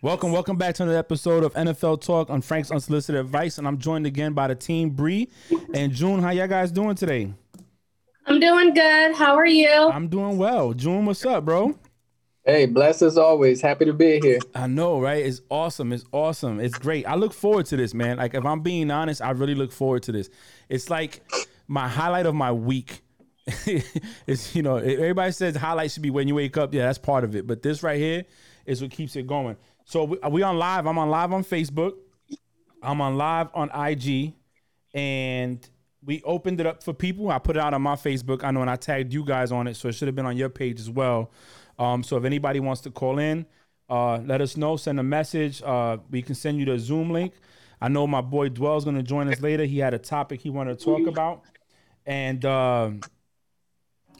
Welcome, welcome back to another episode of NFL Talk on Frank's Unsolicited Advice, and I'm joined again by the team Bree and June. How y'all guys doing today? I'm doing good. How are you? I'm doing well. June, what's up, bro? Hey, blessed as always. Happy to be here. I know, right? It's awesome. It's awesome. It's great. I look forward to this, man. Like, if I'm being honest, I really look forward to this. It's like my highlight of my week. it's you know, everybody says highlight should be when you wake up. Yeah, that's part of it. But this right here is what keeps it going. So we, we on live. I'm on live on Facebook. I'm on live on IG, and we opened it up for people. I put it out on my Facebook. I know, and I tagged you guys on it, so it should have been on your page as well. Um, so if anybody wants to call in, uh, let us know. Send a message. Uh, we can send you the Zoom link. I know my boy Dwell's going to join us later. He had a topic he wanted to talk about, and uh,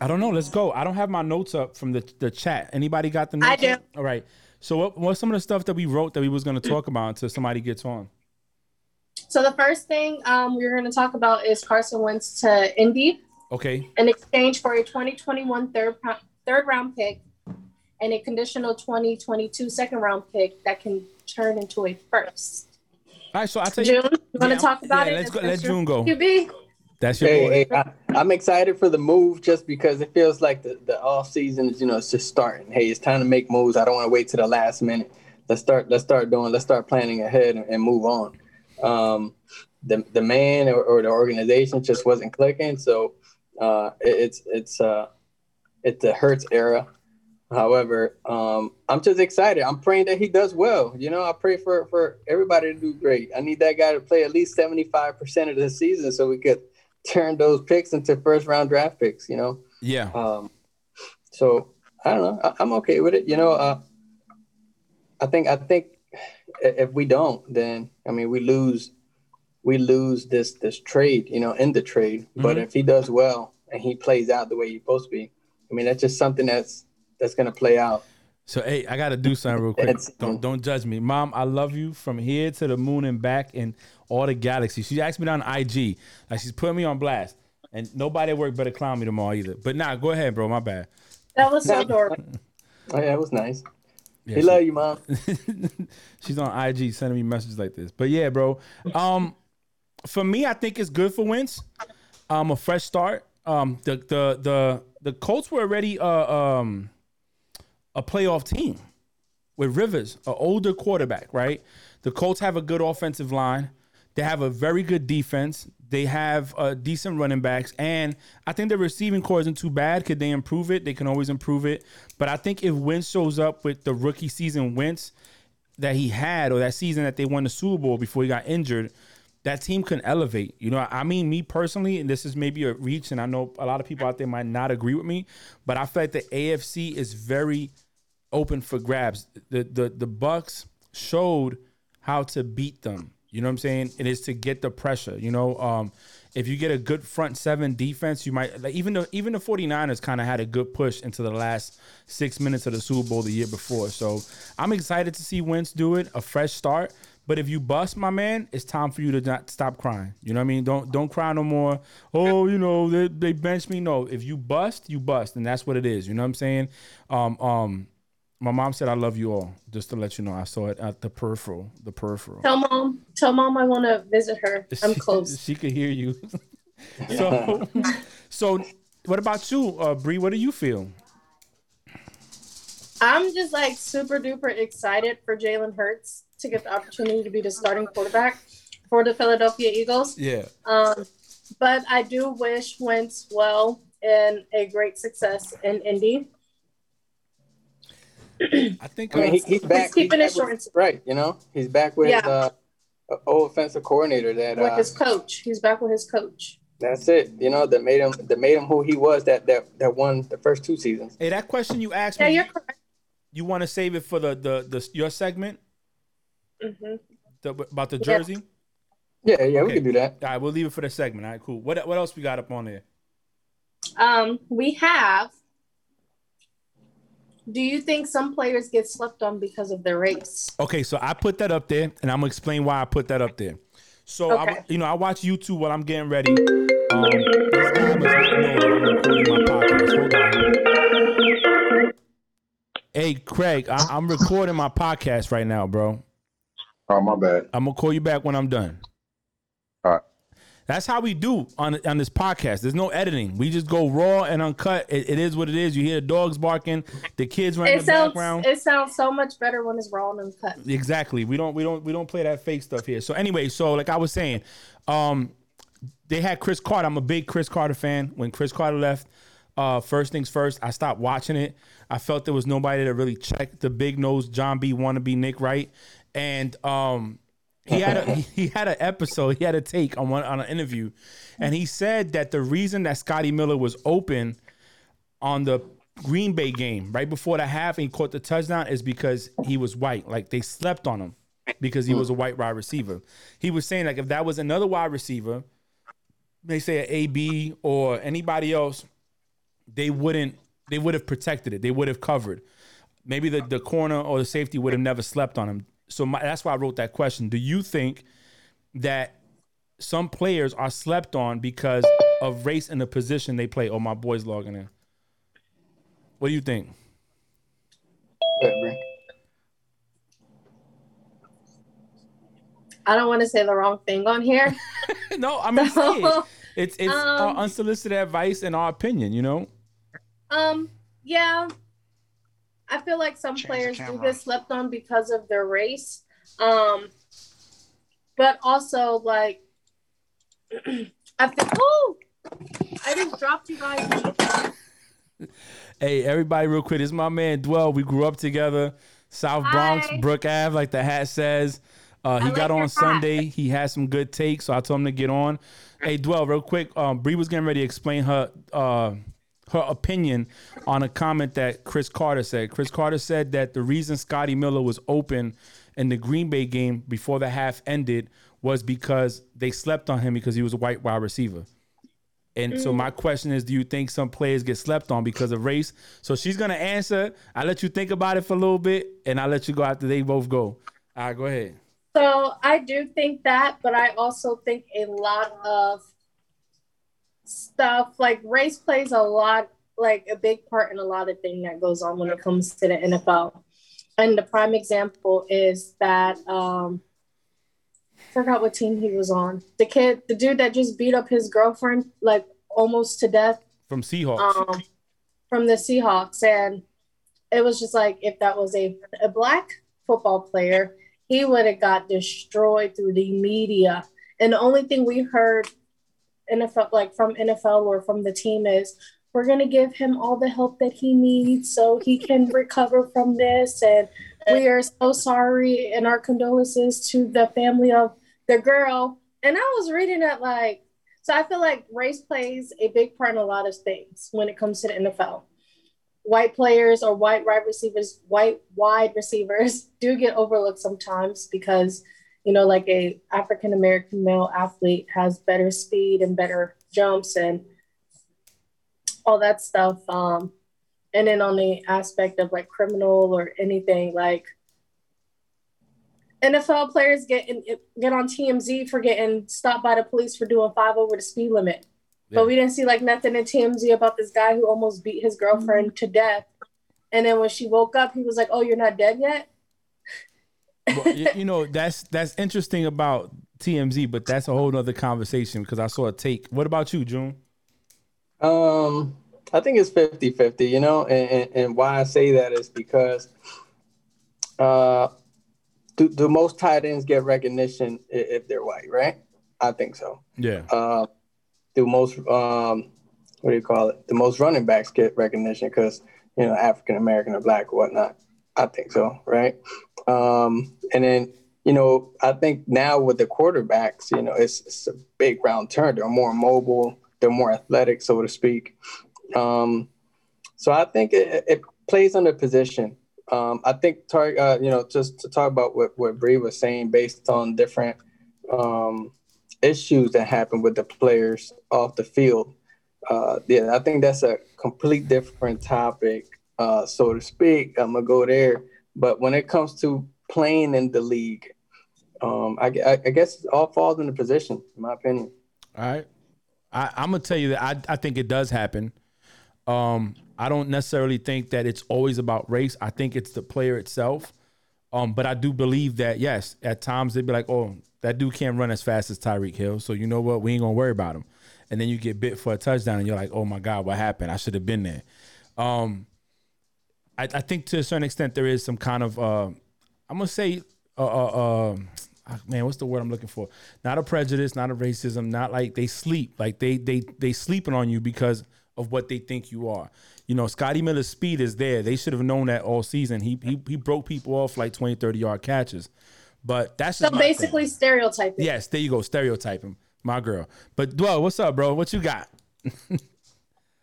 I don't know. Let's go. I don't have my notes up from the the chat. Anybody got the notes? I do. Up? All right. So what what's some of the stuff that we wrote that we was going to talk about until somebody gets on? So the first thing um, we're going to talk about is Carson Wentz to Indy Okay. in exchange for a 2021 third third round pick and a conditional 2022 second round pick that can turn into a first. All right. So I tell you. June, you want Yeah, to talk about yeah, it? let's go- let June go. QB. That's your boy. Hey, hey I, I'm excited for the move just because it feels like the, the off season is, you know, it's just starting. Hey, it's time to make moves. I don't want to wait to the last minute. Let's start. Let's start doing. Let's start planning ahead and, and move on. Um, the the man or, or the organization just wasn't clicking, so uh, it, it's it's uh, it's the Hurts era. However, um, I'm just excited. I'm praying that he does well. You know, I pray for for everybody to do great. I need that guy to play at least 75 percent of the season so we could turn those picks into first round draft picks. You know, Yeah. um, so I don't know. I, I'm okay with it. You know, uh, I think I think if we don't, then I mean we lose we lose this this trade. You know, in the trade. But Mhm. if he does well and he plays out the way he's supposed to be, I mean that's just something that's that's gonna play out. So hey, I gotta do something real quick. Don't don't judge me, Mom. I love you from here to the moon and back and all the galaxies. She asked me down IG, like she's putting me on blast, and nobody at work better clown me tomorrow either. But nah, go ahead, bro. My bad. That was so adorable. Oh yeah, it was nice. Yeah, we she- love you, mom. she's on IG sending me messages like this. But yeah, bro. Um, for me, I think it's good for Wentz. Um, a fresh start. Um, the the the the Colts were already uh um a playoff team with Rivers, an older quarterback, right? The Colts have a good offensive line. They have a very good defense. They have uh, decent running backs, and I think the receiving core isn't too bad. Could they improve it? They can always improve it. But I think if Wentz shows up with the rookie season Wentz that he had, or that season that they won the Super Bowl before he got injured, that team can elevate. You know, I mean, me personally, and this is maybe a reach, and I know a lot of people out there might not agree with me, but I feel like the AFC is very open for grabs. The the the Bucks showed how to beat them. You know what I'm saying? It is to get the pressure. You know, um, if you get a good front seven defense, you might like even the even the 49ers kind of had a good push into the last six minutes of the Super Bowl the year before. So I'm excited to see Wentz do it, a fresh start. But if you bust, my man, it's time for you to not stop crying. You know what I mean? Don't don't cry no more. Oh, you know they they benched me. No, if you bust, you bust, and that's what it is. You know what I'm saying? Um um, my mom said I love you all. Just to let you know, I saw it at the peripheral. The peripheral. Tell mom, tell mom I want to visit her. I'm She- close. She could hear you. so, so what about you, uh, Bree? What do you feel? I'm just like super duper excited for Jalen Hurts to get the opportunity to be the starting quarterback for the Philadelphia Eagles. Yeah, Um, but I do wish Wentz well and a great success in Indy. I think. I mean, uh, he, he's back. keeping he's it short with- right. You know, he's back with Yeah. uh, old offensive coordinator. That with uh, his coach. He's back with his coach. that's it. You know, that made him that made him who he was. That that that won the first two seasons. hey, that question you asked Yeah, me, you're correct. you want to save it for the the, the your segment hmm the, about the jersey? Yeah, yeah, we Okay. can do that. All right, we'll leave it for the segment. All right, cool. What what else we got up on there? Um, we have. Do you think some players get slept on because of their race? Okay, so I put that up there, and I'm gonna explain why I put that up there. So I, you know, I watch YouTube while I'm getting ready. Um, this guy must not know that I'm recording my podcast. Hold on. Hey, Craig, I, I'm recording my podcast right now, bro. Oh, my bad. I'm gonna call you back when I'm done. All right. That's how we do on on this podcast. There's no editing. We just go raw and uncut. It, it is what it is. You hear the dogs barking, the kids running in It the sounds background. it sounds so much better when it's raw and uncut. Exactly. We don't we don't we don't play that fake stuff here. So anyway, so like I was saying, um, they had Cris Carter. I'm a big Cris Carter fan. When Cris Carter left, uh, first things first, I stopped watching it. I felt there was nobody that really checked the big nose John B. wannabe Nick Wright, and um, he had a he had an episode. He had a take on one on an interview, and he said that the reason that Scotty Miller was open on the Green Bay game right before the half and he caught the touchdown is because he was white. Like they slept on him because he was a white wide receiver. He was saying like if that was another wide receiver, they say an AB or anybody else, they wouldn't they would have protected it. They would have covered. Maybe the, the corner or the safety would have never slept on him. So my, that's why I wrote that question. Do you think that some players are slept on because of race and the position they play? Oh, my boy's logging in. What do you think? Go ahead, Bree. I don't want to say the wrong thing on here. no, I mean, say it. it's it's Um, unsolicited advice and our opinion. You know, Um, yeah. I feel like some Change players do get slept on because of their race. Um, but also like I think oh I just dropped you guys. hey, everybody, real quick. This is my man Dwell. We grew up together, South Bronx, Hi. Brook Ave, like the hat says. Uh, he like got on hat. Sunday. He had some good takes, so I told him to get on. Hey, Dwell, real quick. Um, Bree was getting ready to explain her uh, her opinion on a comment that Cris Carter said. Cris Carter said that the reason Scotty Miller was open in the Green Bay game before the half ended was because they slept on him because he was a white wide receiver. And so my question is, do you think some players get slept on because of race? So she's gonna answer. I let you think about it for a little bit, and I let you go after they both go. All right, go ahead. So I do think that, but I also think a lot of stuff like race plays a lot, like a big part in a lot of things that goes on when it comes to the NFL. And the prime example is that um I forgot what team he was on. The kid, the dude that just beat up his girlfriend like almost to death From Seahawks. um, from the Seahawks, and it was just like if that was a a black football player, he would have got destroyed through the media. And the only thing we heard NFL like from NFL or from the team is we're gonna give him all the help that he needs so he can recover from this and we are so sorry and our condolences to the family of the girl. And I was reading that like so I feel like race plays a big part in a lot of things when it comes to the NFL. White players or white wide receivers, white wide receivers do get overlooked sometimes because, you know, like a African American male athlete has better speed and better jumps and all that stuff. Um, and then on the aspect of like criminal or anything, like NFL players get in, get on TMZ for getting stopped by the police for doing five over the speed limit. Yeah. But we didn't see like nothing in TMZ about this guy who almost beat his girlfriend to death. And then when she woke up, he was like, "Oh, you're not dead yet." Well, you, you know that's that's interesting about TMZ, but that's a whole other conversation because I saw a take. What about you, June? Um, I think it's 50 50, you know, and, and, and why I say that is because uh, do, do most tight ends get recognition if they're white, right? I think so. Yeah, Uh, do most, um, what do you call it? The most running backs get recognition because, you know, African American or black or whatnot. I think so, right? Um, and then, you know, I think now with the quarterbacks, you know, it's, it's a big round turn. They're more mobile, they're more athletic, so to speak. Um, so I think it, it plays on the position. Um, I think, tar- uh, you know, just to talk about what, what Bree was saying based on different um, issues that happen with the players off the field. Uh, yeah, I think that's a complete different topic, uh, so to speak. I'm gonna go there, but when it comes to playing in the league, um, I, I, I guess it all falls in the position, in my opinion. all right. I, I'm gonna tell you that I I think it does happen. Um, I don't necessarily think that it's always about race. I think it's the player itself. Um, but I do believe that yes, at times they'd be like, "Oh, that dude can't run as fast as Tyreek Hill, so you know what? We ain't gonna worry about him." And then you get bit for a touchdown, and you're like, "Oh my God, what happened? I should have been there." Um, I, I think to a certain extent there is some kind of uh, I'm gonna say uh, uh, uh, man, what's the word I'm looking for? Not a prejudice, not a racism, not like they sleep, like they they they sleeping on you because of what they think you are. You know, Scotty Miller's speed is there. They should have known that all season. He he he broke people off like 20, 30 yard catches. But that's So basically, thing. stereotyping. Yes, there you go, stereotyping. My girl. But Dwell, what's up, bro? What you got?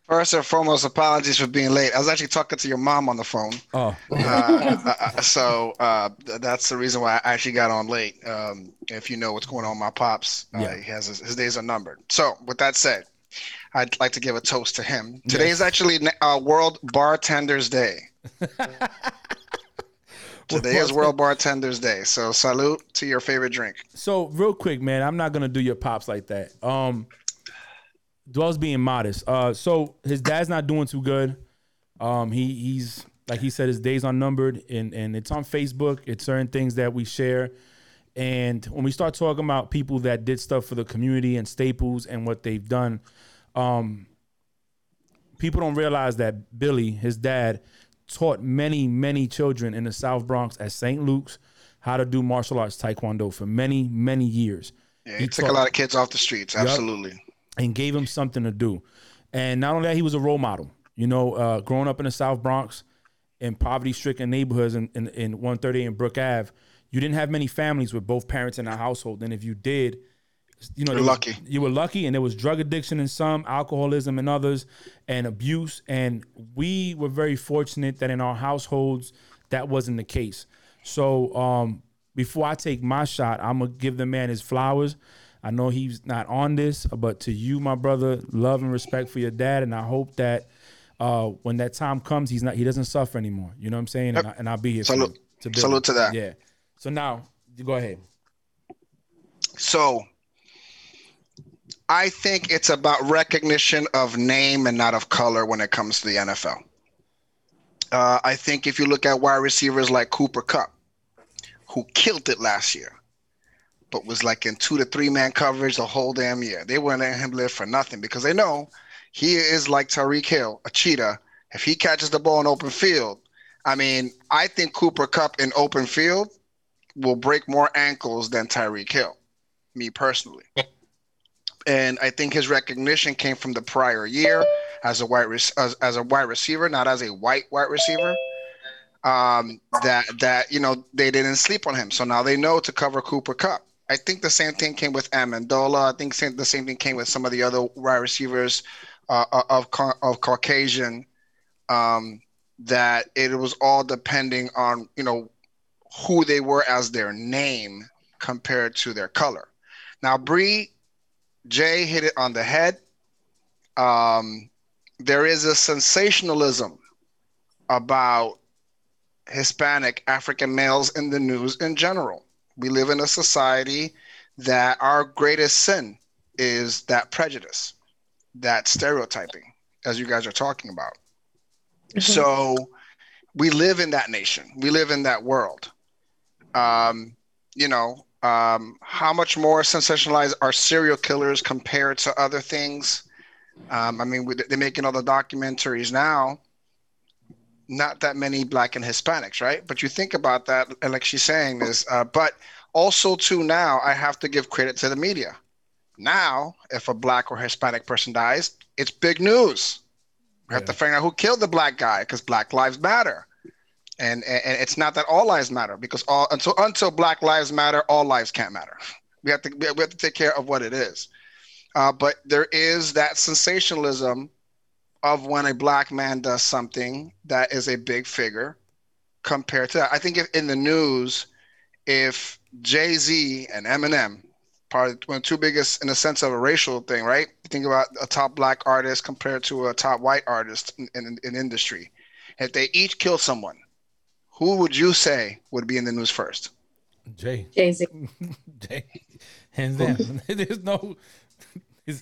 First and foremost, apologies for being late. I was actually talking to your mom on the phone. Oh, Uh, uh, so uh, th- that's the reason why I actually got on late. Um, if you know what's going on, with my pops, uh, Yeah. he has his, his days are numbered. So with that said, I'd like to give a toast to him. Today Yes. is actually uh, World Bartenders Day. Today is World Bartenders Day. So salute to your favorite drink. So real quick, man, I'm not gonna do your pops like that. Um, Dwell's being modest. Uh, so his dad's not doing too good. Um, he he's like he said, his days are numbered, and and it's on Facebook. It's certain things that we share, and when we start talking about people that did stuff for the community and Staples and what they've done, um, people don't realize that Billy, his dad, taught many many children in the South Bronx at St. Luke's how to do martial arts taekwondo for many many years Yeah, He he took a lot of kids off the streets. Absolutely. And gave him something to do. And not only that, he was a role model. You know, uh, growing up in the South Bronx, in poverty-stricken neighborhoods in, in, in 130 and Brook Ave, you didn't have many families with both parents in the household. And if you did, you know, You're there was- lucky. you were lucky, and there was drug addiction in some, alcoholism in others, and abuse. And we were very fortunate that in our households that wasn't the case. So um, before I take my shot, I'm gonna give the man his flowers. I know he's not on this, but to you, my brother, love and respect for your dad, and I hope that uh, when that time comes, he's not he doesn't suffer anymore. You know what I'm saying? And, I, and I'll be here. Salute. For to build Salute to that. Yeah. So now you go ahead. So I think it's about recognition of name and not of color when it comes to the NFL. Uh, I think if you look at wide receivers like Cooper Kupp, who killed it last year, but was like in two to three man coverage the whole damn year, they weren't letting him live for nothing because they know he is like Tyreek Hill, a cheetah. If he catches the ball in open field, I mean, I think Cooper Kupp in open field will break more ankles than Tyreek Hill, me personally. and I think his recognition came from the prior year as a wide rec- as, as a wide receiver, not as a white wide receiver. Um, that that you know they didn't sleep on him, so now they know to cover Cooper Kupp. I think the same thing came with Amendola. I think same, the same thing came with some of the other wide receivers uh, of of Caucasian. Um, that it was all depending on you know who they were as their name compared to their color. Now, Bree, Jay hit it on the head. Um, there is a sensationalism about Hispanic African males in the news in general. We live in a society that our greatest sin is that prejudice, that stereotyping, as you guys are talking about. So we live in that nation. We live in that world. Um, you know, um, how much more sensationalized are serial killers compared to other things? Um, I mean, they're making all the documentaries now. Not that many black and Hispanics, right? But you think about that, and like she's saying this, uh, but also too now, I have to give credit to the media. Now, if a black or Hispanic person dies, it's big news. We have Yeah. to figure out who killed the black guy because Black Lives Matter, and, and and it's not that all lives matter because all until until Black Lives Matter, all lives can't matter. We have to we have to take care of what it is. Uh, but there is that sensationalism of when a black man does something that is a big figure compared to that. I think if in the news, if Jay Z and Eminem, part of one of the two biggest in the sense of a racial thing, right? Think about a top black artist compared to a top white artist in, in, in industry. If they each kill someone, who would you say would be in the news first? Jay. Jay Z. Jay. Hands down. There's no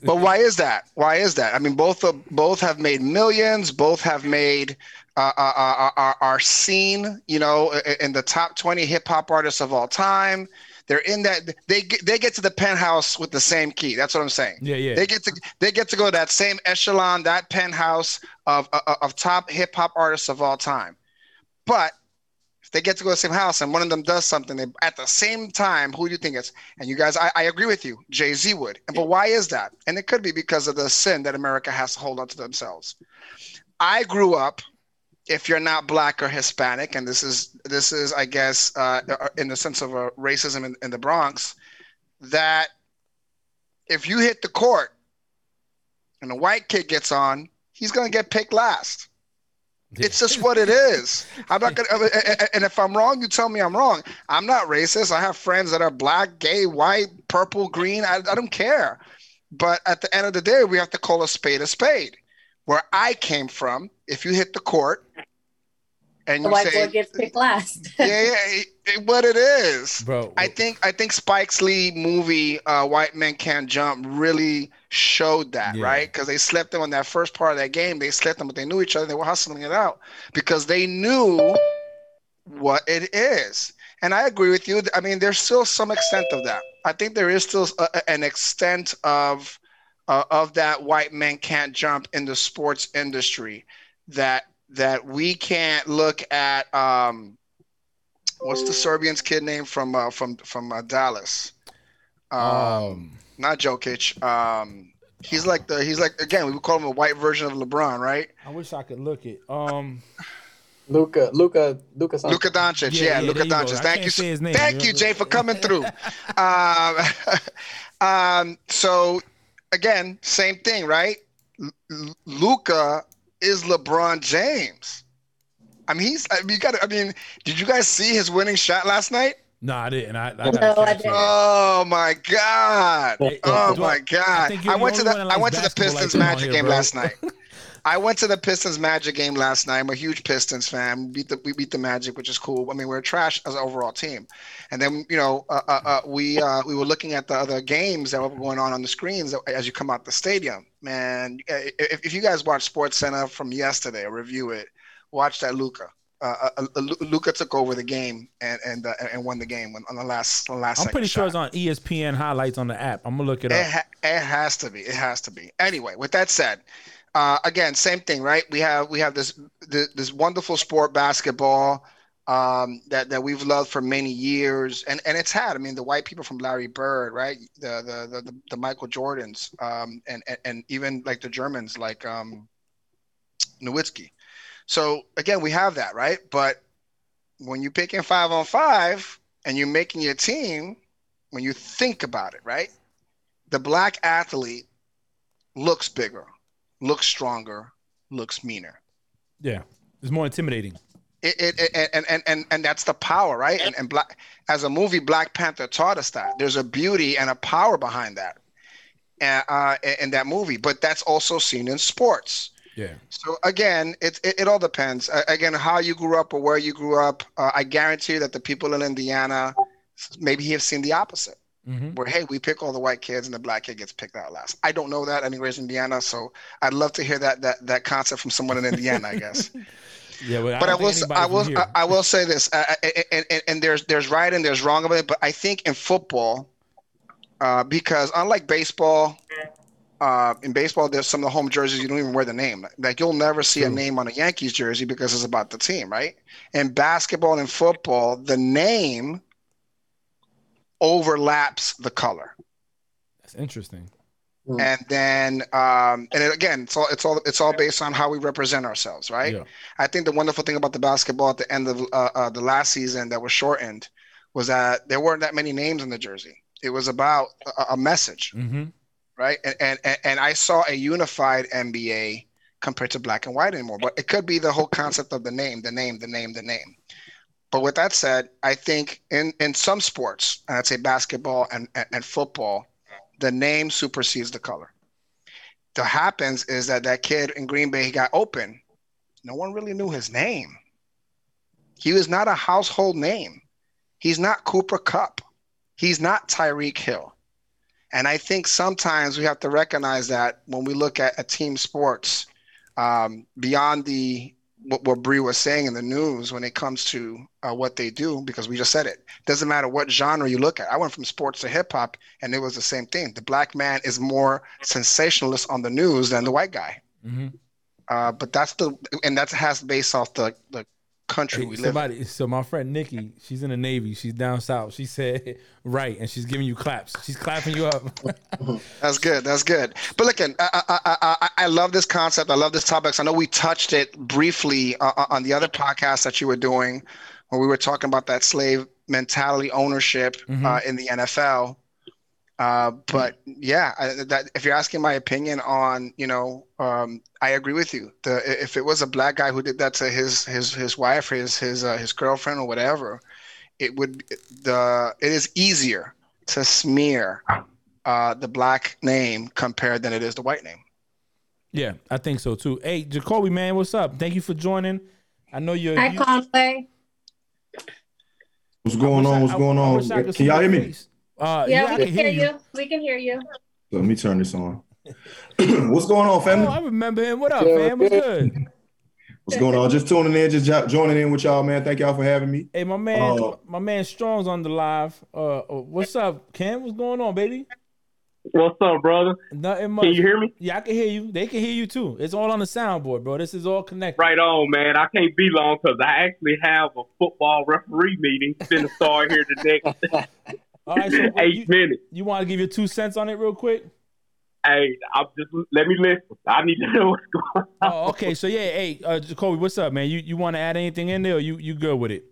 But why is that? Why is that? I mean, both of, both have made millions. Both have made uh, uh, uh, are, are seen, you know, in the top twenty hip hop artists of all time. They're in that they get, they get to the penthouse with the same key. That's what I'm saying. Yeah, yeah. They get to they get to go to that same echelon, that penthouse of of, of top hip hop artists of all time. But they get to go to the same house and one of them does something they, at the same time, who do you think it's? And you guys, I, I agree with you. Jay Z would. But why is that? And it could be because of the sin that America has to hold on to themselves. I grew up if you're not black or Hispanic, and this is this is, I guess, uh, in the sense of uh, racism in, in the Bronx, that if you hit the court and a white kid gets on, he's gonna get picked last. It's just what it is. I'm not gonna, uh, uh, uh, and if I'm wrong, you tell me I'm wrong. I'm not racist. I have friends that are black, gay, white, purple, green. I, I don't care. But at the end of the day, we have to call a spade a spade. Where I came from, if you hit the court and The you white say, boy gets picked last. yeah, yeah, it- it- what it is, Bro, I think I think Spike's Lee movie uh, White Men Can't Jump really showed that, Yeah. right? Because they slept them on that first part of that game. They slept them, but they knew each other. They were hustling it out because they knew what it is. And I agree with you. I mean, there's still some extent of that. I think there is still a, a- an extent of uh, of that white men can't jump in the sports industry that that we can't look at um, what's the Serbian's kid name from uh, from from uh, Dallas? Um, um, not Jokic. Um, he's like the he's like again we would call him a white version of LeBron, right? I wish I could look it. Um, Luka, Luka, Luka. something. Luka Doncic, Yeah, yeah, yeah, Luka there you go. Doncic. Thank you, say his name. thank you, Jay, for coming through. um, um, so again, same thing, right? L- Luka is LeBron James. I mean, he's. I mean, you got. I mean, did you guys see his winning shot last night? no, I didn't. I, I No, I didn't. Oh my god! Hey, Oh my I- I god! I went to the I went to the basketball like Pistons Magic here, game bro. last night. I went to the Pistons Magic game last night. I'm a huge Pistons fan. We beat the we beat the Magic, which is cool. I mean, we're trash as an overall team. And then you know, uh, uh, uh, we uh, we were looking at the other games that were going on on the screens as you come out the stadium. Man, if, if you guys watch Sports Center from yesterday review it, watch that Luka. Uh, uh, Luka took over the game and and uh, and won the game on the last on the last. I'm pretty sure shot. it's on ESPN highlights on the app. I'm gonna look it It, up. ha- it has to be. It has to be. Anyway, with that said, uh, again, same thing, right? We have we have this this, this wonderful sport, basketball, um, that that we've loved for many years, and and it's had. I mean, the white people from Larry Bird, right? The the the, the, Michael Jordans, um, and, and and even like the Germans, like um, Nowitzki. So again, we have that, right? But when you're picking five on five and you're making your team, when you think about it, right? The black athlete looks bigger, looks stronger, looks meaner. Yeah, it's more intimidating. It, it, it and, and and and that's the power, right? And and black as a movie, Black Panther taught us that there's a beauty and a power behind that, uh, uh, in that movie. But that's also seen in sports. Yeah, So again, it, it, it all depends. Uh, again, how you grew up or where you grew up. Uh, I guarantee you that the people in Indiana maybe have seen the opposite, hmm where hey, we pick all the white kids and the black kid gets picked out last. I don't know that. I didn't raise in Indiana, so I'd love to hear that that that concept from someone in Indiana. I guess. yeah. But, but I don't will I will I. I will say this, uh, and, and, and there's there's right and there's wrong about it, but I think in football, uh, because unlike baseball, uh, in baseball there's some of the home jerseys you don't even wear the name. Like you'll never see a name on a Yankees jersey because it's about the team, right? In basketball and football, the name overlaps the color. That's interesting. and then um, and it, again it's all it's all it's all based on how we represent ourselves right? Yeah. i think the wonderful thing about the basketball at the end of uh, uh, the last season that was shortened was that there weren't that many names in the jersey. It was about a, a message hmm right? And, and and and i saw a unified nba compared to black and white anymore but it could be the whole concept of the name the name the name the name but with that said i think in in some sports and i'd say basketball and and, and football the name supersedes the color. What happens is that that kid in Green Bay he got open. No one really knew his name. He was not a household name. He's not Cooper Kupp. He's not Tyreek Hill. And I think sometimes we have to recognize that when we look at, at team sports, um, beyond the what, what Bree was saying in the news when it comes to uh, what they do, because we just said it. Doesn't matter what genre you look at. I went from sports to hip hop, and it was the same thing. The black man is more sensationalist on the news than the white guy. Mm-hmm. Uh, but that's the and that has based off the the country we live. in. somebody, so my friend Nikki, she's in the Navy. She's down south. She said right, and she's giving you claps. She's clapping you up. That's good. That's good. But look, I, I, I, I, love this concept. I love this topic. So I know we touched it briefly uh, on the other podcast that you were doing, where we were talking about that slave mentality ownership uh, in the NFL. Uh, but yeah, I, that if you're asking my opinion on, you know, um, I agree with you. The if it was a black guy who did that to his his his wife, his his uh, his girlfriend, or whatever, it would the it is easier to smear uh, the black name compared than it is the white name. yeah, I think so too. Hey, Jacoby, man, what's up? Thank you for joining. I know you're. Hi, you- Conway. What's going on? What's going on? wish I could Can y'all hear me? face. Uh, Yeah, I we can can hear you. We can hear you. Let me turn this on. What's going on, Oh, family? I remember him. What up, Yeah, man? What's good. good? What's going on? Just tuning in, just jo- joining in with y'all, man. Thank y'all for having me. Hey, my man, Uh, my man Strong's on the live. Uh, uh, what's up, Ken? What's going on, baby? What's up, brother? Nothing much. Can you hear me? Yeah, I can hear you. They can hear you too. It's all on the soundboard, bro. This is all connected. Right on, man. I can't be long because I actually have a football referee meeting. Finna start here the next All right, so eight you, minutes. you want to give your two cents on it real quick? Hey, I'm just let me listen. I need to know what's going on. Oh, okay. So yeah, hey, uh, Jacoby, what's up, man? You you want to add anything in there? Or you you good with it?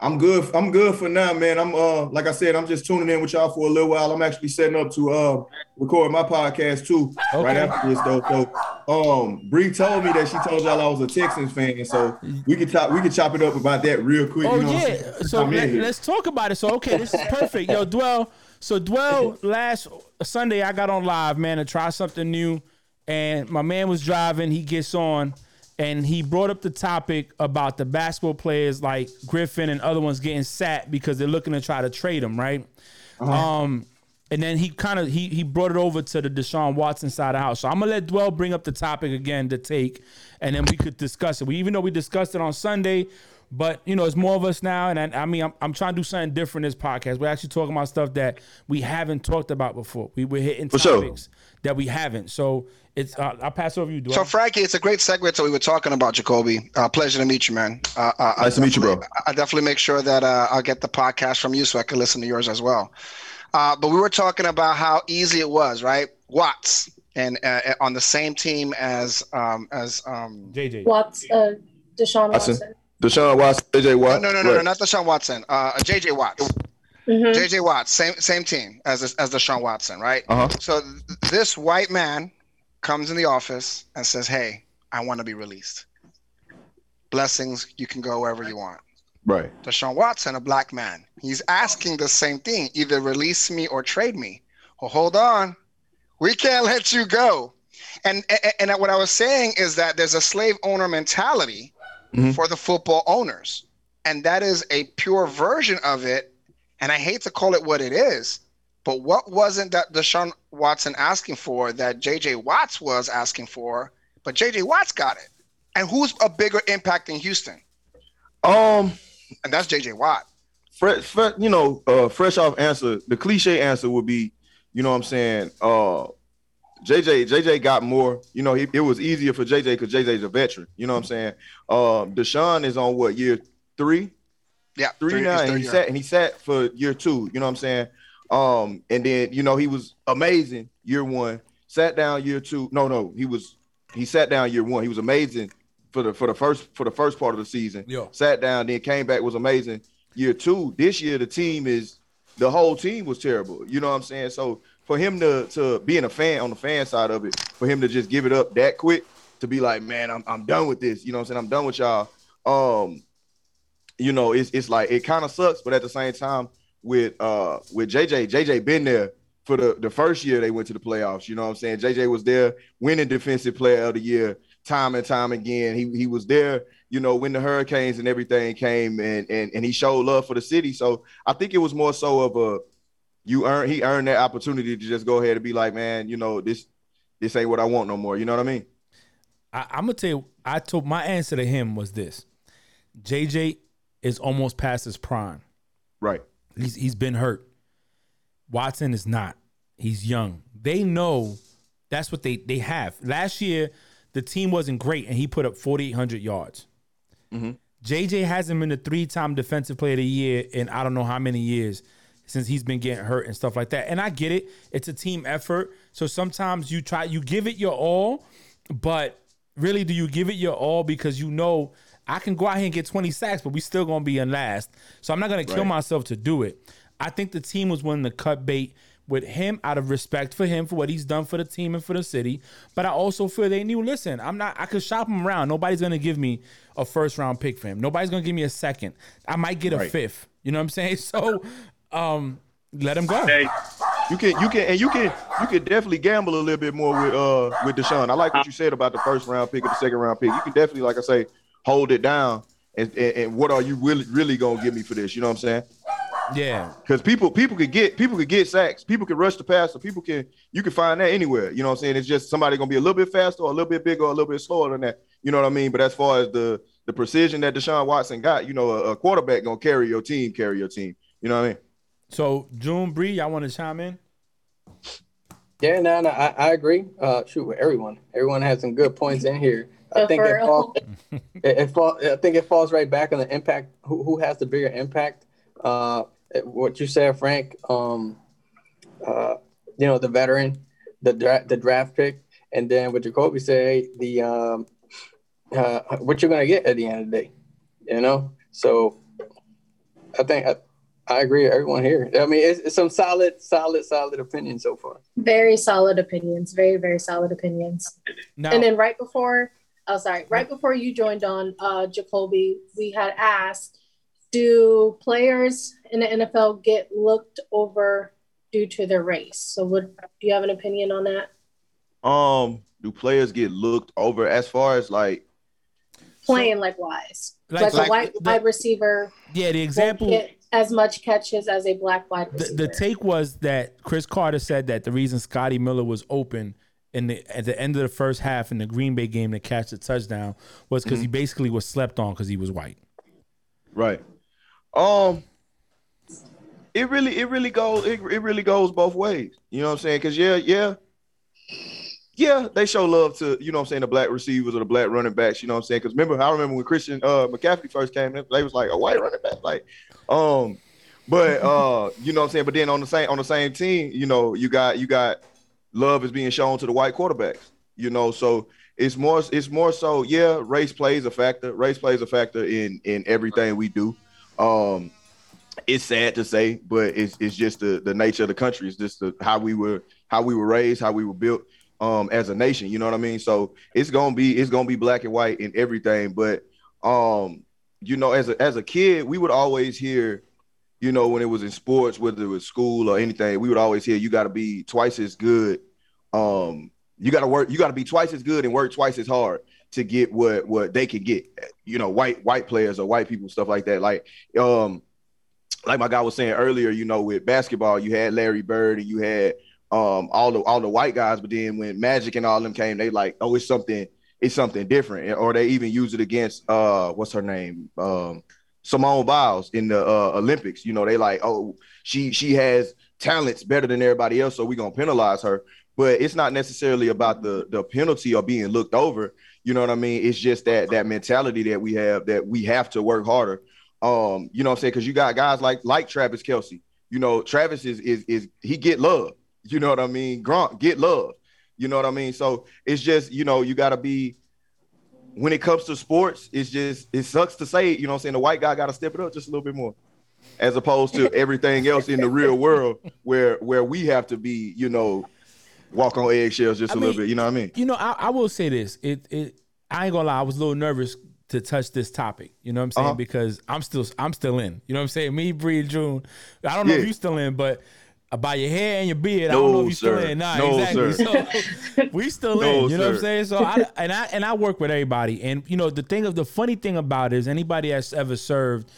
I'm good. I'm good for now, man. I'm uh like I said, I'm just tuning in with y'all for a little while. I'm actually setting up to uh record my podcast too right after this though. So um Bree told me that she told y'all I was a Texans fan, so we could talk we could chop it up about that real quick. Oh you know yeah. So let, us talk about it. So okay, this is perfect. Yo, Dwell. So Dwell last Sunday I got on live, man, to try something new, and my man was driving. He gets on. And he brought up the topic about the basketball players like Griffin and other ones getting sat because they're looking to try to trade them, right? Um, and then he kind of he he brought it over to the Deshaun Watson side of the house. So I'm gonna let Dwell bring up the topic again to take, and then we could discuss it. We even though we discussed it on Sunday, but you know it's more of us now, and I, I mean I'm, I'm trying to do something different in this podcast. We're actually talking about stuff that we haven't talked about before. We we're hitting For sure. Topics that we haven't. So it's uh, I'll pass it over to you, Dwell. So, Frankie, it's a great segue to we were talking about, Jacoby. Uh, pleasure to meet you, man. Uh, uh, Nice to meet you, bro. I definitely make sure that uh, I'll get the podcast from you so I can listen to yours as well. Uh, but we were talking about how easy it was, right? Watts and uh, on the same team as um, as um, JJ. Watts, uh, Deshaun Watson. Watson. Deshaun Watson, AJ no, Watt. no, no, no, no, not Deshaun Watson. Uh, JJ Watts. Mhm. JJ Watts, same same team as as Deshaun Watson, right? Uh-huh. So th- this white man comes in the office and says, "Hey, I want to be released. Blessings, you can go wherever you want." Right. Deshaun Watson, a black man, he's asking the same thing: either release me or trade me. Well, hold on, we can't let you go. And and, and what I was saying is that there's a slave owner mentality Mhm. for the football owners, and that is a pure version of it. And I hate to call it what it is, but what wasn't that Deshaun Watson asking for that JJ Watts was asking for, but JJ Watts got it. And who's a bigger impact in Houston? Um And that's JJ Watt. fresh, fresh you know, uh, fresh off answer, the cliche answer would be, you know what I'm saying, uh, JJ, JJ got more, you know, he, it was easier for JJ because JJ's a veteran, you know what I'm saying? Um, Deshaun is on what year three? Yeah, Three three- now, it's and he year. sat and he sat for year two, you know what I'm saying? Um, and then you know, he was amazing year one, sat down year two. No, no, he was he sat down year one. He was amazing for the for the first for the first part of the season. Yeah. Sat down, then came back, was amazing. Year two, this year the team is the whole team was terrible. You know what I'm saying? So for him to to being a fan on the fan side of it, for him to just give it up that quick, to be like, man, I'm I'm done with this. You know what I'm saying? I'm done with y'all. Um, you know, it's it's like it kind of sucks, but at the same time, with uh with JJ, JJ been there for the the first year they went to the playoffs. You know what I'm saying? JJ was there, winning defensive player of the year time and time again. He he was there, you know, when the hurricanes and everything came and and and he showed love for the city. So I think it was more so of a you earn he earned that opportunity to just go ahead and be like, man, you know, this this ain't what I want no more. You know what I mean? I, I'm gonna tell you. I told my answer to him was this: JJ is almost past his prime. Right. He's he's been hurt. Watson is not. He's young. They know that's what they they have. Last year, the team wasn't great, and he put up 4,800 yards. Mm-hmm. JJ hasn't been the three time defensive player of the year in I don't know how many years since he's been getting hurt and stuff like that. And I get it; it's a team effort. So sometimes you try, you give it your all, but really, do you give it your all because you know I can go out here and get 20 sacks, but we still gonna be in last. So I'm not gonna kill Right. myself to do it. I think the team was willing to cut bait with him out of respect for him for what he's done for the team and for the city. But I also feel they knew, listen, I'm not I could shop him around. Nobody's gonna give me a first round pick for him. Nobody's gonna give me a second. I might get a Right. fifth. You know what I'm saying? So um let him go. Hey, You can you can and you can you can definitely gamble a little bit more with uh with Deshaun. I like what you said about the first round pick or the second round pick. You can definitely, like I say, hold it down. And, and, and what are you really really gonna give me for this? You know what I'm saying? Yeah. Because people people could get people could get sacks, people could rush the pass, passer, people can you can find that anywhere. You know what I'm saying? It's just somebody gonna be a little bit faster or a little bit bigger or a little bit slower than that. You know what I mean? But as far as the the precision that Deshaun Watson got, you know, a, a quarterback gonna carry your team, carry your team. You know what I mean? So June Bree, y'all want to chime in? Yeah, no, no, I, I agree. Uh, shoot, with everyone, everyone has some good points in here. I think it, Referral. fall, it, it fall, I think it falls right back on the impact. Who, who has the bigger impact? Uh, what you said, Frank. Um, uh, you know, the veteran, the dra- the draft pick, and then what Jacoby said, the um, uh, what you're gonna get at the end of the day. You know, so I think I, I agree with everyone here. I mean, it's, it's some solid, solid, solid opinions so far. Very solid opinions. Very, very solid opinions. Now And then right before, oh sorry, right before you joined on, uh, Jacoby, we had asked, do players in the NFL get looked over due to their race? So, would do you have an opinion on that? Um, do players get looked over as far as like Playing like wise, Like- like, like a white the- wide receiver yeah, the example as much catches as a black wide the, the take was that Cris Carter said that the reason Scotty Miller was open in the at the end of the first half in the Green Bay game to catch the touchdown was because he basically was slept on because he was white. Right. Um it really it really goes it, it really goes both ways. You know what I'm saying? Cuz yeah, yeah. Yeah, they show love to, you know what I'm saying, the black receivers or the black running backs, you know what I'm saying? Cuz remember I remember when Christian uh McCaffrey first came in, they was like a white running back like um but uh you know what I'm saying, but then on the same on the same team, you know, you got you got love is being shown to the white quarterbacks, you know, so it's more it's more so yeah race plays a factor. Race plays a factor in in everything we do. Um it's sad to say but it's it's just the the nature of the country. It's just the, how we were how we were raised how we were built um as a nation you know what i mean? So it's gonna be it's gonna be black and white in everything but um you know as a as a kid we would always hear you know when it was in sports whether it was school or anything we would always hear you got to be twice as good um you got to work you got to be twice as good and work twice as hard to get what what they can get. You know white white players or white people stuff like that. Like um like my guy was saying earlier you know with basketball you had Larry Bird and you had um all the all the white guys but then when Magic and all them came they like oh it's something it's something different. Or they even use it against uh what's her name? Um Simone Biles in the uh, Olympics. You know they like oh she she has talents better than everybody else so we're to penalize her but it's not necessarily about the the penalty or being looked over. You know what I mean? It's just that that mentality that we have that we have to work harder. Um, you know what I'm saying? Because you got guys like like Travis Kelce. You know, Travis is is is he get love. You know what I mean? Gronk get love. You know what I mean? So it's just you know you got to be. When it comes to sports, it's just it sucks to say. it, You know what I'm saying? The white guy got to step it up just a little bit more, as opposed to everything else in the real world where where we have to be. You know, walk on eggshells just I a little bit. You know what I mean? You know, I, I will say this. It it I ain't gonna lie, I was a little nervous to touch this topic. You know what I'm saying? Uh-huh. Because I'm still I'm still in. You know what I'm saying? Me, Bree, June. I don't know if you still in, but by your hair and your beard, I don't know if you still in. Nah, No, exactly. sir. So we still No, in. You know what I'm saying? So I and I and I work with everybody. And you know, the thing of the funny thing about it is anybody that's ever served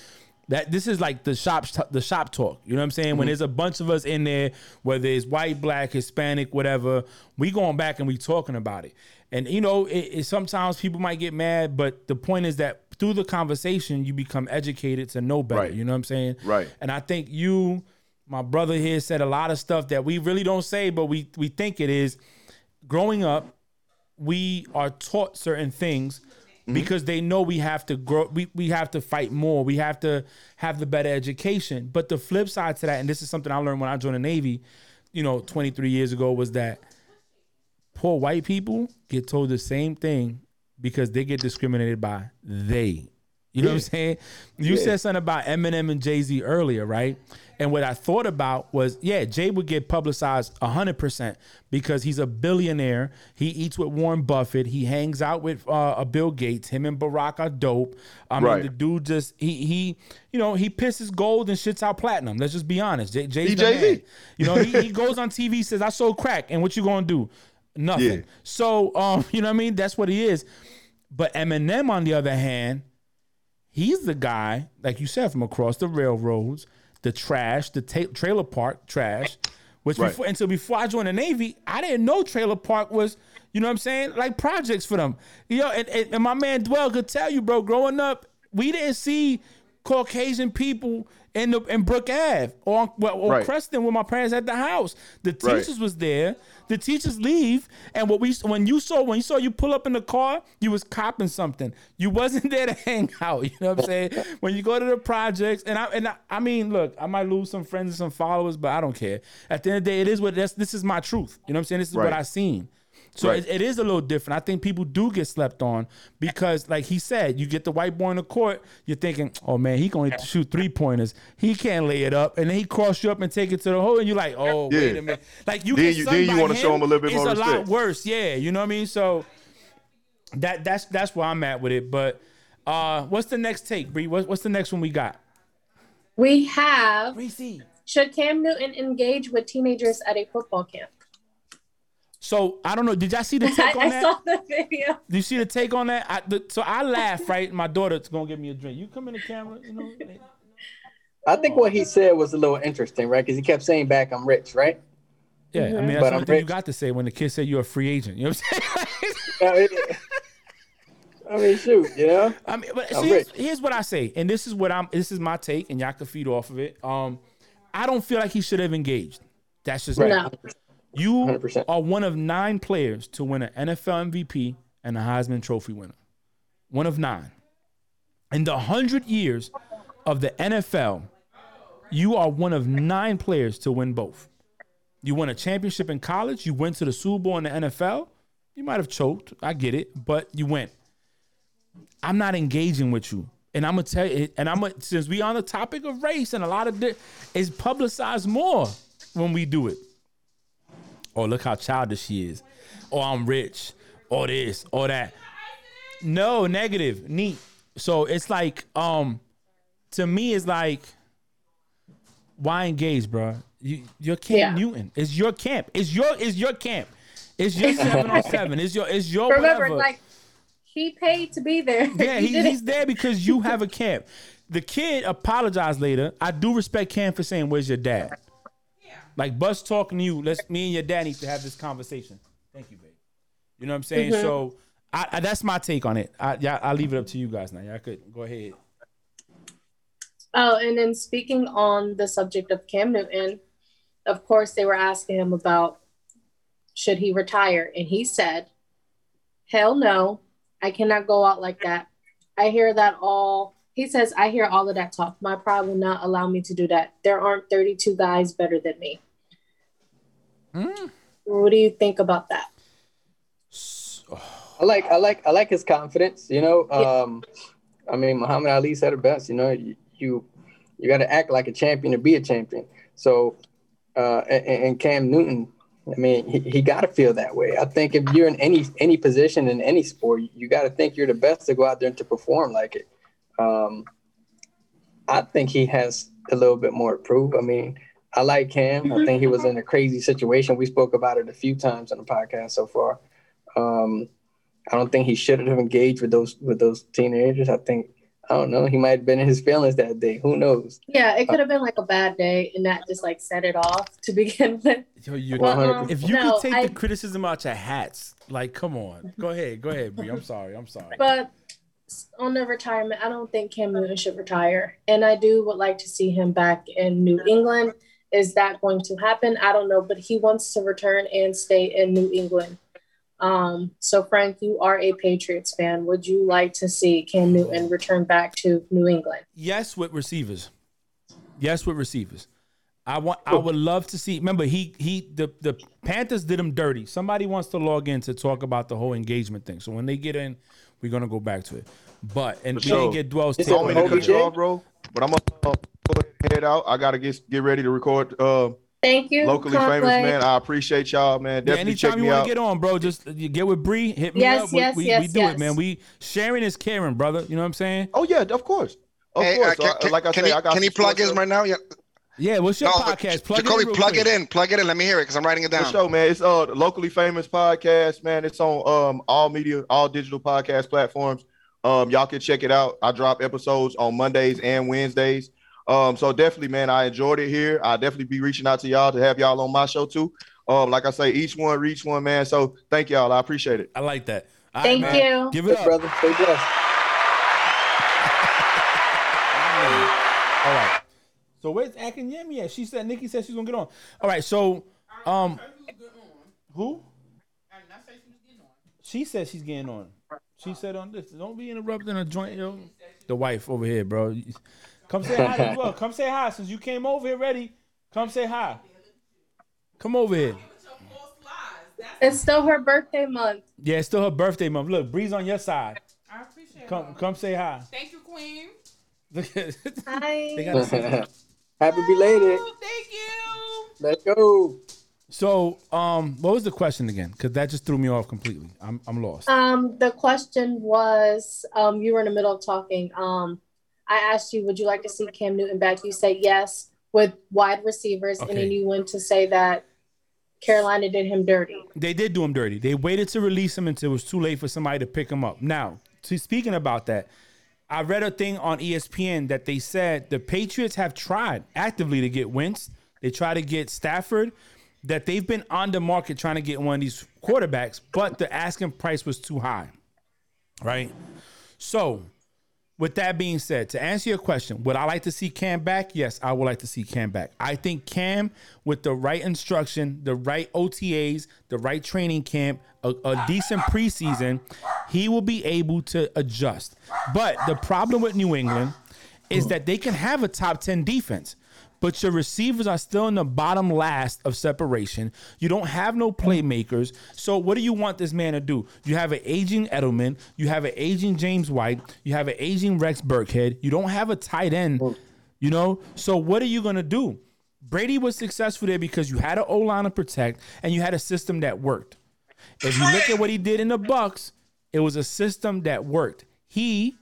That this is like the shop the shop talk. You know what I'm saying? When mm-hmm. there's a bunch of us in there, whether it's white, black, Hispanic, whatever, we going back and we talking about it. And you know, it, it, sometimes people might get mad, but the point is that through the conversation, you become educated to know better. Right. You know what I'm saying? Right. And I think you, my brother here, said a lot of stuff that we really don't say, but we we think it is. Growing up, we are taught certain things Mm-hmm. because they know we have to grow we, we have to fight more. We have to have the better education. But the flip side to that and this is something i learned when i joined the navy you know 23 years ago was that poor white people get told the same thing because they get discriminated by they you know what i'm saying? You Yeah. said something about eminem and jay-z earlier right? And what i thought about was yeah jay would get publicized 100% because he's a billionaire. He eats with warren buffett. He hangs out with uh, a bill gates. Him and barack are dope. I mean Right. the dude just he he you know he pisses gold and shits out platinum. Let's just be honest. Jay, Jay's He the Jay-Z. you know he, he goes on tv says i sold crack and what you gonna do? Nothing. Yeah. so um you know what i mean? That's what he is. But eminem on the other hand he's the guy, like you said, from across the railroads, the trash, the ta- trailer park trash. Which Right. before until before I joined the Navy, I didn't know trailer park was, you know what I'm saying, like projects for them. You know, and, and, and my man Dwell could tell you, bro, growing up, we didn't see Caucasian people in the in Brook Ave or well, or Right. Creston when my parents had the house. The Right. teachers was there. The teachers leave, and what we when you saw when you saw you pull up in the car, you was copping something. You wasn't there to hang out. You know what I'm saying? when you go to the projects, and I and I, I mean, look, I might lose some friends and some followers, but I don't care. At the end of the day, it is what that's this is my truth. You know what I'm saying? This is what Right. I seen. So Right. it, it is a little different. I think people do get slept on because, like he said, you get the white boy in the court, you're thinking, oh man, he going to shoot three pointers. He can't lay it up, and then he cross you up and take it to the hole, and you're like, oh wait Yeah. a minute. Like you Then get you- then you wanna show him a little bit more it's more a lot worse. Yeah, you know what I mean. So that that's that's where I'm at with it. But uh, what's the next take, Bree? What, what's the next one we got? We have Reese. should Cam Newton engage with teenagers at a football camp? So I don't know. Did y'all see the I, take on I that? saw the video. Do you see the take on that? I, the, so I laugh, right? My daughter's gonna give me a drink. You come in the camera, you know. I think what he said was a little interesting, right? Because he kept saying back, "I'm rich," right? Yeah, I mean that's But the I'm thing you got to say when the kid said you're a free agent. You know what I'm saying? I mean, I mean, shoot, you know. I mean, but see, here's, here's what I say, and this is what I'm. This is my take, and y'all can feed off of it. Um, I don't feel like he should have engaged. That's just Right. me. No. You 100%. are one of nine players to win an NFL MVP and a Heisman Trophy winner. One of nine. In the hundred years of the NFL, you are one of nine players to win both. You won a championship in college. You went to the Super Bowl in the NFL. You might have choked. I get it, but you went. I'm not engaging with you. And I'm gonna tell you, and I'm gonna, since we on the topic of race and a lot of di- publicized more when we do it. Oh, look how childish she is. Oh, I'm rich. Or this, or that. No, negative, neat. So it's like, um, to me, it's like, why engage, bro? You, you're Cam Yeah. Newton. It's your camp. It's your, it's your camp. It's your seven on seven. It's your, it's your Remember, whatever. like he paid to be there. Yeah, He he, he's there because you have a camp. The kid apologized later. I do respect Cam for saying, "Where's your dad?" Like Bus talking to you. Let's me and your dad need to have this conversation. Thank you, babe. You know what I'm saying? Mm-hmm. So I, I, that's my take on it. I, yeah, I'll leave it up to you guys now. Y'all could go ahead. Oh, and then speaking on the subject of Cam Newton, of course, they were asking him about should he retire, and he said, "Hell no, I cannot go out like that. I hear that all." He says, "I hear all of that talk. My pride will not allow me to do that. There aren't 32 guys better than me." What do you think about that? I like, I like, I like his confidence. You know, um, I mean, Muhammad Ali said it best. You know, you you, you got to act like a champion to be a champion. So, uh, and, and Cam Newton, I mean, he, he got to feel that way. I think if you're in any any position in any sport, you got to think you're the best to go out there and to perform like it. Um, I think he has a little bit more to prove. I mean, I like him. I think he was in a crazy situation. We spoke about it a few times on the podcast so far. Um, I don't think he should have engaged with those with those teenagers. I think I don't know. He might have been in his feelings that day. Who knows? Yeah, it could have been like a bad day and that just like set it off to begin with. Yo, you- Well, um, if you no, could take I- the criticism out your hats, like, come on, go ahead, go ahead, Bree. I'm sorry, I'm sorry. But on the retirement, I don't think Cam Newton should retire. And I do would like to see him back in New England. Is that going to happen? I don't know, but he wants to return and stay in New England. Um, so Frank, you are a Patriots fan. Would you like to see Cam Newton return back to New England? Yes, with receivers. Yes, with receivers. I want. I would love to see. Remember, he he the the Panthers did him dirty. Somebody wants to log in to talk about the whole engagement thing. So when they get in, we're gonna go back to it. But and we sure. didn't get Dwell's Is take it I on don't mean to cut you off, bro, but I'm gonna head out. I gotta get get ready to record. Uh, Thank you. locally famous, man. I appreciate y'all, man. Yeah, Definitely check you me want out. to get on, bro, just you get with Bree. Hit me Yes, up. We- yes, we, yes, we do yes. it, man. We sharing is caring, brother. You know what I'm saying? Oh yeah, of course, of Hey, course. uh, can, Uh, like I can say, he, I got can he plug sports his right now? Yeah. Yeah. What's your No, podcast? Plug Jacoby, it in plug quick. it in. Plug it in. Let me hear it because I'm writing it For down. show, man. It's uh locally famous podcast, man. It's on um all media, all digital podcast platforms. Um, y'all can check it out. I drop episodes on Mondays and Wednesdays. Um, so definitely, man, I enjoyed it here. I'll definitely be reaching out to y'all to have y'all on my show too. Um, like I say, each one reach one, man. So thank y'all. I appreciate it. I like that. All Thank man. you. Give it Hey, up. brother. Stay blessed. All right. So where's Akinyemi at? She said Nikki said she's gonna get on. All right. So um, who? She said she's getting on. She said on this. Don't be interrupting a joint, yo. The wife over here, bro. Come say hi as well. Come say hi since you came over here ready. Come say hi. Come over here. It's still her birthday month. Yeah, it's still her birthday month. Look, Bree's on your side. I appreciate Come, it. come say hi. Thank you, Queen. Look at- Hi. they got Happy belated. Oh, thank you. Let's go. So, um, what was the question again? Because that just threw me off completely. I'm, I'm lost. Um, the question was, um, you were in the middle of talking. Um, I asked you, would you like to see Cam Newton back? You said yes with wide receivers, and then you went to say that Carolina did him dirty. They did do him dirty. They waited to release him until it was too late for somebody to pick him up. Now, to speaking about that, I read a thing on ESPN that they said the Patriots have tried actively to get Wentz. They try to get Stafford. That they've been on the market trying to get one of these quarterbacks, but the asking price was too high. Right. So, with that being said, to answer your question, would I like to see Cam back? Yes, I would like to see Cam back. I think Cam, with the right instruction, the right OTAs, the right training camp, a, a decent preseason, he will be able to adjust. But the problem with New England is that they can have a top 10 defense. But your receivers are still in the bottom last of separation. You don't have no playmakers. So what do you want this man to do? You have an aging Edelman. You have an aging James White. You have an aging Rex Burkhead. You don't have a tight end. You know. So what are you gonna do? Brady was successful there because you had an O line to protect and you had a system that worked. If you look at what he did in the Bucks, it was a system that worked. He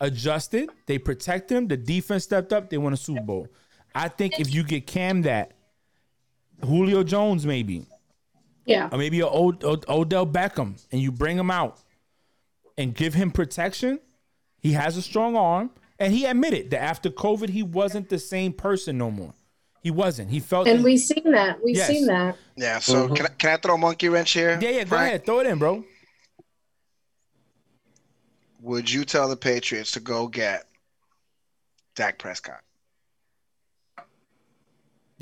adjusted. They protected him. The defense stepped up. They won a Super Bowl. I think if you get Cam that, Julio Jones maybe, Yeah. or maybe a Od- Od- Odell Beckham, and you bring him out and give him protection, he has a strong arm. And he admitted that after COVID, he wasn't the same person no more. He wasn't. He felt. And we've seen that. We've Yes. seen that. Yeah. So Mhm. can I, can I throw a monkey wrench here? yeah, yeah. Go ahead, throw it in, bro. Would you tell the Patriots to go get Dak Prescott?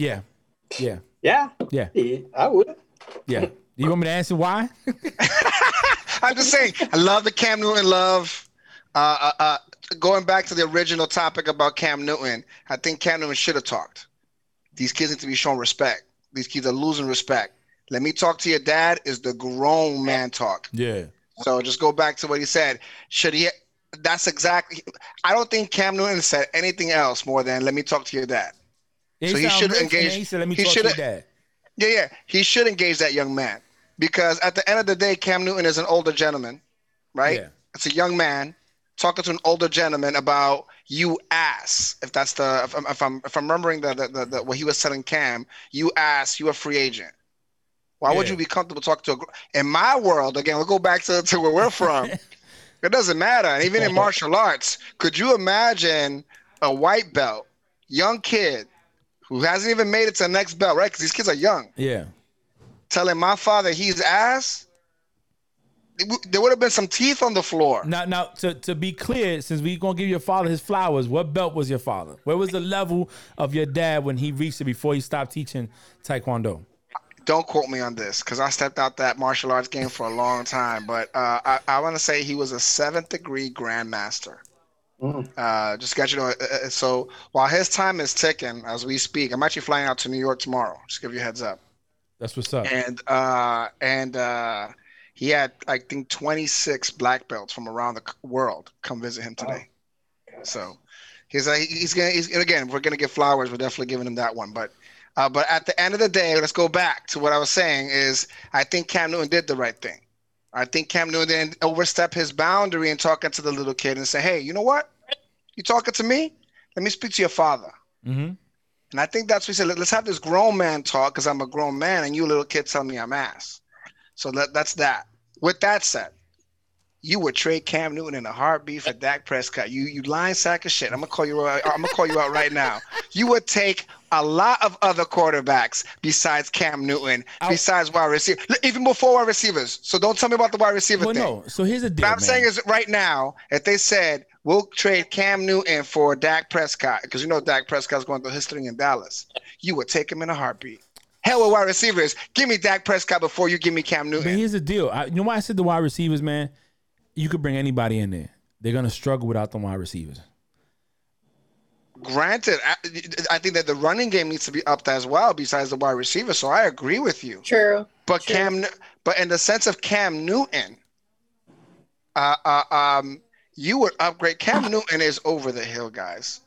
Yeah, yeah, Yeah. yeah, Yeah, I would. yeah. You want me to answer why? I'm just saying. I love the Cam Newton love. Uh, uh, uh, going back to the original topic about Cam Newton, I think Cam Newton should have talked. These kids need to be shown respect. These kids are losing respect. Let me talk to your dad is the grown man talk. Yeah, So just go back to what he said. Should he? That's exactly. I don't think Cam Newton said anything else more than "Let me talk to your dad." So he should engage- He said, "Let me he talk to dad." Yeah, yeah. He should engage that young man because at the end of the day, Cam Newton is an older gentleman, right? Yeah. It's a young man talking to an older gentleman about you ass. If that's the if I'm if I'm, if I'm remembering the, the, the, the what he was telling Cam, you ass, you a free agent. Why would you be comfortable talking to a? In my world, again, we'll go back to, to where we're from. It doesn't matter. And even in martial arts, could you imagine a white belt, young kid who hasn't even made it to the next belt, right? Because these kids are young, Yeah. telling my father he's ass. There would have been some teeth on the floor. Now, now to, to be clear, since we gonna give your father his flowers, what belt was your father? Where was the level of your dad when he reached it before he stopped teaching taekwondo? Don't quote me on this because I stepped out that martial arts game for a long time. But uh, I, I want to say he was a seventh degree grandmaster. Uh, just got you know. Uh, uh, so while his time is ticking as we speak, I'm actually flying out to New York tomorrow. Just give you a heads up. That's what's up. and uh and uh he had I think 26 black belts from around the world come visit him today. So he's uh, he's gonna he's again we're gonna give flowers. We're definitely giving him that one. But uh, but at the end of the day, let's go back to what I was saying. Is I think Cam Newton did the right thing. I think Cam Newton didn't overstep his boundary and talking to the little kid and say, hey, you know what? You talking to me? Let me speak to your father. Mm-hmm. And I think that's what he said. Let- Let's have this grown man talk because I'm a grown man and you little kid tell me I'm ass. So that, that's that. With that said, you would trade Cam Newton in a heartbeat for Dak Prescott. You you lying sack of shit. I'm gonna call you out. I'm gonna call you out right now. You would take a lot of other quarterbacks besides Cam Newton, I'll- besides wide receiver, even before wide receivers. So don't tell me about the wide receiver Well, thing. no. So here's the deal. What I'm man. saying is right now, if they said we'll trade Cam Newton for Dak Prescott, because you know Dak Prescott's going through history in Dallas, you would take him in a heartbeat. Hell with wide receivers. Give me Dak Prescott before you give me Cam But Newton. here's the deal. I, you know why I said the wide receivers, man? You could bring anybody in there. They're gonna struggle without the wide receivers. Granted, I, I think that the running game needs to be upped as well, besides the wide receiver. So I agree with you. True. But True. Cam, but in the sense of Cam Newton, uh, uh, um, you would upgrade. Cam Newton is over the hill, guys.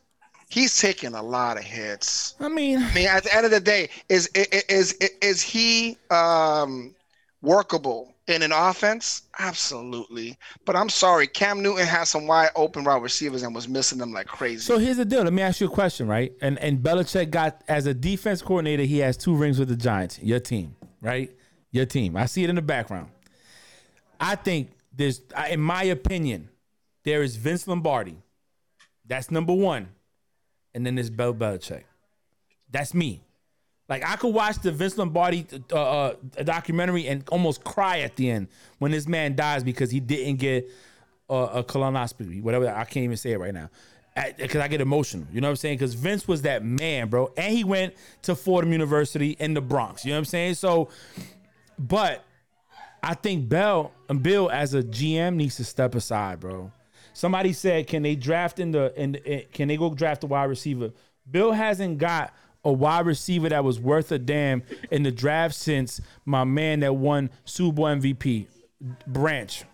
He's taking a lot of hits. I mean, I mean, at the end of the day, is is is is he um, workable in an offense? Absolutely. But I'm sorry, Cam Newton has some wide open wide receivers and was missing them like crazy. so here's the deal. Let me ask you a question, right? And and Belichick got as a defense coordinator, he has two rings with the Giants. Your team, right? Your team. I see it in the background. I think there's, in my opinion, there is Vince Lombardi. That's number one, and then there's Bill Belichick. That's me. Like I could watch the Vince Lombardi uh, uh, documentary and almost cry at the end when this man dies because he didn't get uh, a colonoscopy, whatever. I can't even say it right now because I get emotional. You know what I'm saying? Because Vince was that man, bro, and he went to Fordham University in the Bronx. You know what I'm saying? So, but I think Bell and Bill as a GM needs to step aside, bro. Somebody said, "Can they draft in the in, in eh, can they go draft a wide receiver?" Bill hasn't got a wide receiver that was worth a damn in the draft since my man that won Super Bowl MVP, Branch.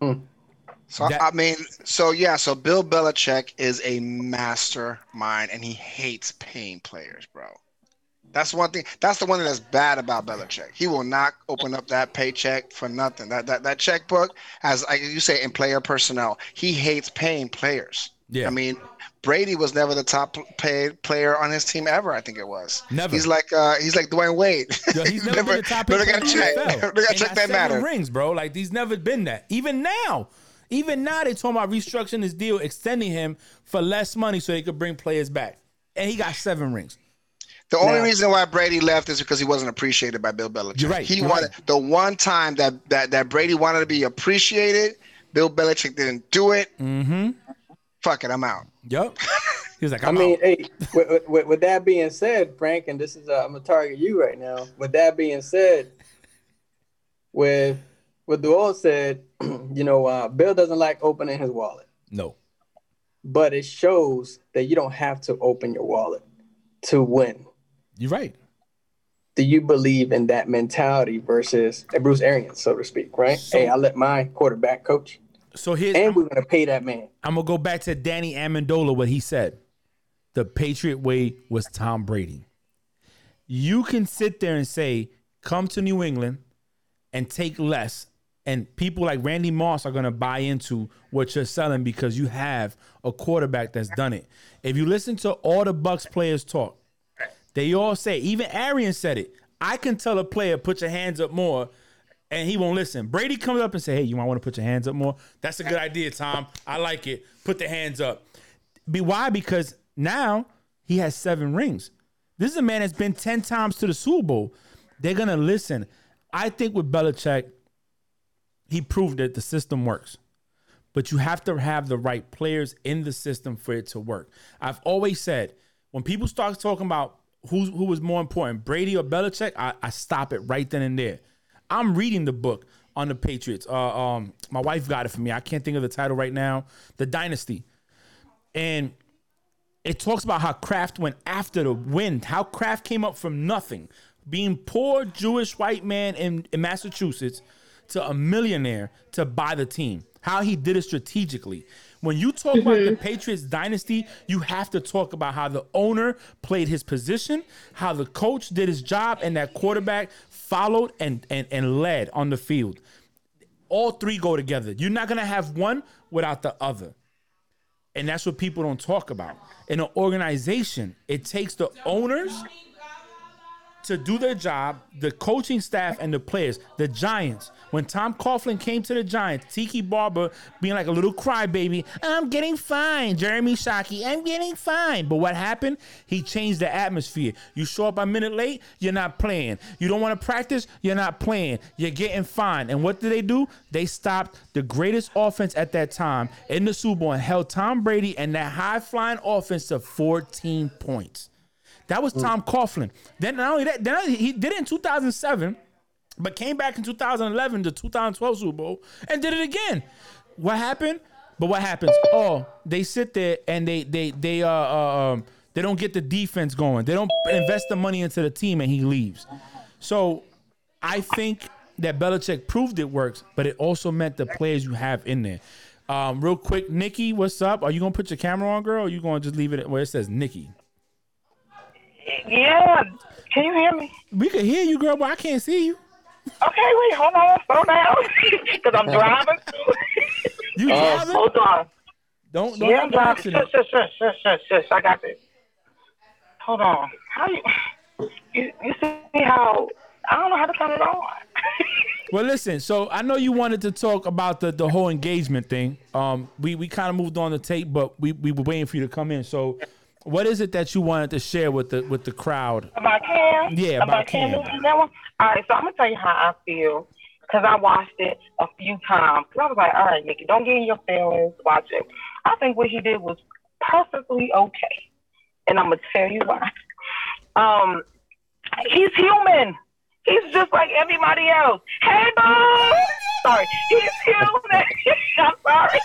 So That- I mean, so yeah, so Bill Belichick is a mastermind, and he hates paying players, bro. That's one thing. That's the one that's bad about Belichick. He will not open up that paycheck for nothing. That that that checkbook, as like you say, in player personnel, he hates paying players. Yeah. I mean, Brady was never the top paid player on his team ever. I think it was. Never. He's like uh he's like Dwyane Wade. Yo, he's never, been the top Never pick got check. Never got And check got that matter. rings, bro. Like he's never been that. Even now, even now they talking about restructuring his deal, extending him for less money so they could bring players back. And he got seven rings. The only Now- reason why Brady left is because he wasn't appreciated by Bill Belichick. You're right, He you're wanted right. the one time that, that that Brady wanted to be appreciated. Bill Belichick didn't do it. Mm-hmm. Fuck it, I'm out. Yup. He was like, I I'm mean, out. hey, with, with, with that being said, Frank, and this is uh, I'm gonna target you right now. With that being said, with what Dwell said, you know, uh, Bill doesn't like opening his wallet, No. but it shows that you don't have to open your wallet to win. You're right. Do you believe in that mentality versus a Bruce Arians, so to speak, right? So- hey, I let my quarterback coach, So here's and we're gonna pay that man. I'm gonna go back to Danny Amendola, what he said. The Patriot way was Tom Brady. You can sit there and say, come to New England and take less. And people like Randy Moss are gonna buy into what you're selling because you have a quarterback that's done it. If you listen to all the Bucks players talk, they all say, even Arian said it. I can tell a player, put your hands up more and he won't listen. Brady comes up and say, "Hey, you might want to put your hands up more." That's a good idea, Tom. I like it. Put the hands up. Be why? Because now he has seven rings. This is a man that's been ten times to the Super Bowl. They're gonna listen. I think with Belichick, he proved that the system works. But you have to have the right players in the system for it to work. I've always said when people start talking about who's who was more important, Brady or Belichick, I, I stop it right then and there. I'm reading the book on the Patriots. Uh, um, my wife got it for me. I can't think of the title right now. The Dynasty, and it talks about how Kraft went after the wind. How Kraft came up from nothing, being poor Jewish white man in, in Massachusetts, to a millionaire to buy the team. How he did it strategically. When you talk about the mm-hmm. Patriots dynasty, you have to talk about how the owner played his position, how the coach did his job, and that quarterback followed and and, and led on the field. All three go together. You're not gonna have one without the other. And that's what people don't talk about. In an organization, it takes the owners to do their job, the coaching staff and the players, the Giants. When Tom Coughlin came to the Giants, Tiki Barber being like a little crybaby, I'm getting fine. Jeremy Shockey, I'm getting fine. But what happened? He changed the atmosphere. You show up a minute late, you're not playing. You don't want to practice, you're not playing. You're getting fined. And what did they do? They stopped the greatest offense at that time in the Super Bowl and held Tom Brady and that high flying offense to 14 points. That was Tom Coughlin. Then not only that, then he did it in 2007, but came back in 2011 to 2012 Super Bowl and did it again. What happened? But what happens? Oh, they sit there and they they they uh, uh um they don't get the defense going. They don't invest the money into the team, and he leaves. So I think that Belichick proved it works, but it also meant the players you have in there. Um, real quick, Nikki, what's up? Are you gonna put your camera on, girl? Or are you gonna just leave it where it says Nikki? Yeah. Can you hear me? We can hear you, girl, but I can't see you. Okay, wait, hold on, slow down, because I'm driving. You Oh. driving? hold on. Don't don't Yeah, have I'm an driving. accident. Shush, shush, shush, shush, shush, shush. I got this. Hold on. How you? You, you see how? I don't know how to turn it on. Well, listen. So I know you wanted to talk about the, the whole engagement thing. Um, we we kind of moved on the tape, but we, we were waiting for you to come in. So, what is it that you wanted to share with the with the crowd? About Cam? Yeah, about about Cam. Cam. That one? All right, so I'm gonna tell you how I feel because I watched it a few times. Cause I was like, all right, Nikki, don't get in your feelings. Watch it. I think what he did was perfectly okay, and I'm gonna tell you why. Um, he's human. He's just like everybody else. Hey, boo! Sorry, he's human. I'm sorry.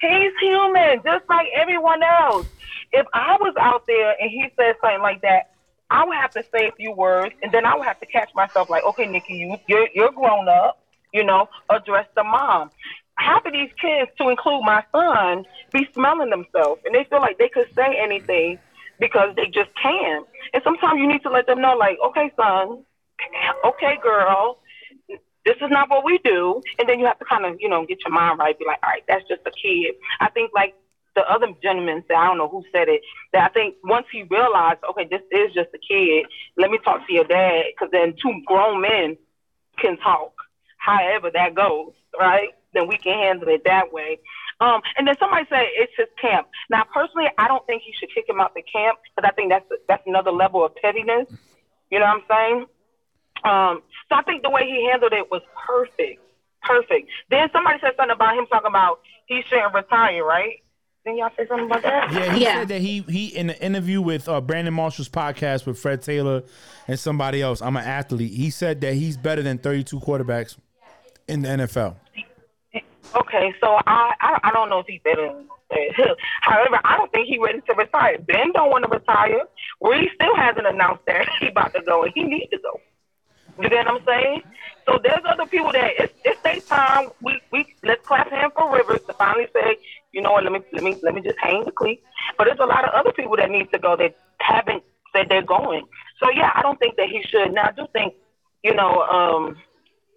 He's human, just like everyone else. If I was out there and he said something like that, I would have to say a few words, and then I would have to catch myself like, okay, Nikki, you you're you're grown up, you know, address the mom. Half of these kids, to include my son, be smelling themselves, and they feel like they could say anything because they just can. And sometimes you need to let them know, like, okay, son, okay, girl, this is not what we do. And then you have to kind of, you know, get your mind right, be like, all right, that's just a kid. I think like the other gentleman said, I don't know who said it, that I think once he realized, okay, this is just a kid, let me talk to your dad, because then two grown men can talk. However that goes, right? Then we can handle it that way. Um, and then somebody said it's his camp. Now, personally, I don't think he should kick him out the camp because I think that's that's another level of pettiness. You know what I'm saying? Um, so I think the way he handled it was perfect, perfect. Then somebody said something about him talking about he shouldn't retire, right? Didn't y'all say something about that? Yeah, he Yeah. said that he he in the interview with uh, Brandon Marshall's podcast with Fred Taylor and somebody else. I'm an athlete. He said that he's better than 32 quarterbacks in the NFL. Okay, so I, I I don't know if he's better than However, I don't think he's ready to retire. Ben don't want to retire. Reed still hasn't announced that he about to go, and he needs to go. You get what I'm saying? So there's other people that it's it's their time. We we let's clap hands for Rivers to finally say, you know what, let me let me let me just hang the cleat. But there's a lot of other people that need to go that haven't said they're going. So yeah, I don't think that he should. Now I do think, you know, um,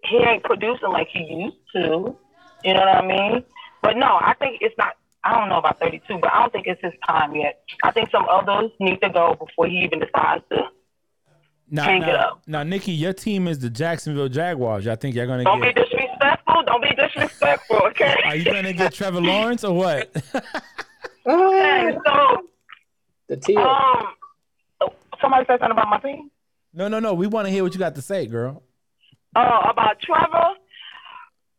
he ain't producing like he used to. You know what I mean? But no, I think it's not. I don't know about 32, but I don't think it's his time yet. I think some others need to go before he even decides to. Now, hang it now, up. now, Nikki, your team is the Jacksonville Jaguars. I think you're gonna Don't be get. disrespectful. Don't be disrespectful, okay? Are you gonna get Trevor Lawrence or what? Okay, so The teal. um, somebody said something about my team. no, no, no. We want to hear what you got to say, girl. Uh, about Trevor.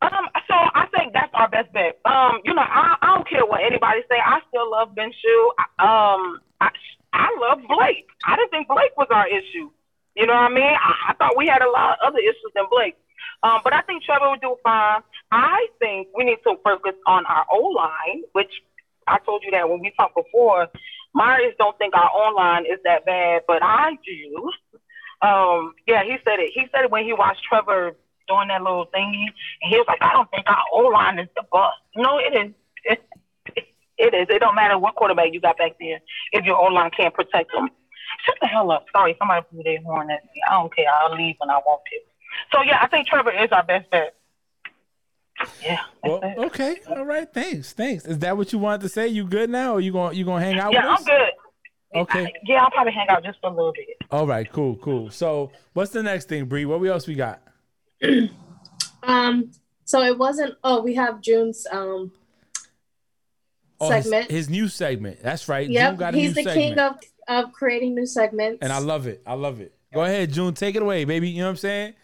Um, so I think that's our best bet. Um, you know, I, I don't care what anybody say. I still love Minshew. Um, I, I love Blake. I didn't think Blake was our issue. You know what I mean? I, I thought we had a lot of other issues than Blake. Um, but I think Trevor would do fine. I think we need to focus on our O line, which I told you that when we talked before. Myers don't think our O line is that bad, but I do. Um, yeah, he said it. He said it when he watched Trevor doing that little thingy, and he was like, "I don't think our O line is the bust." No, it is. It, is. It don't matter what quarterback you got back there if your O line can't protect them. Shut the hell up. Sorry, somebody blew their horn at me. I don't care. I'll leave when I want to. So yeah, I think Trevor is our best bet. Yeah. Well, it. okay, all right. Thanks, thanks. Is that what you wanted to say? You good now, or you gonna you gonna hang out with me? Yeah, with I'm us? good. Okay. Yeah, I'll probably hang out just for a little bit. All right. Cool. Cool. So, what's the next thing, Bree? What we else we got? Um, so it wasn't. Oh, we have June's um Oh, his- segment. His, new segment. That's right. June yep, got a he's new the segment. king of of creating new segments. And I love it. I love it. Go ahead, June. Take it away, baby. You know what I'm saying?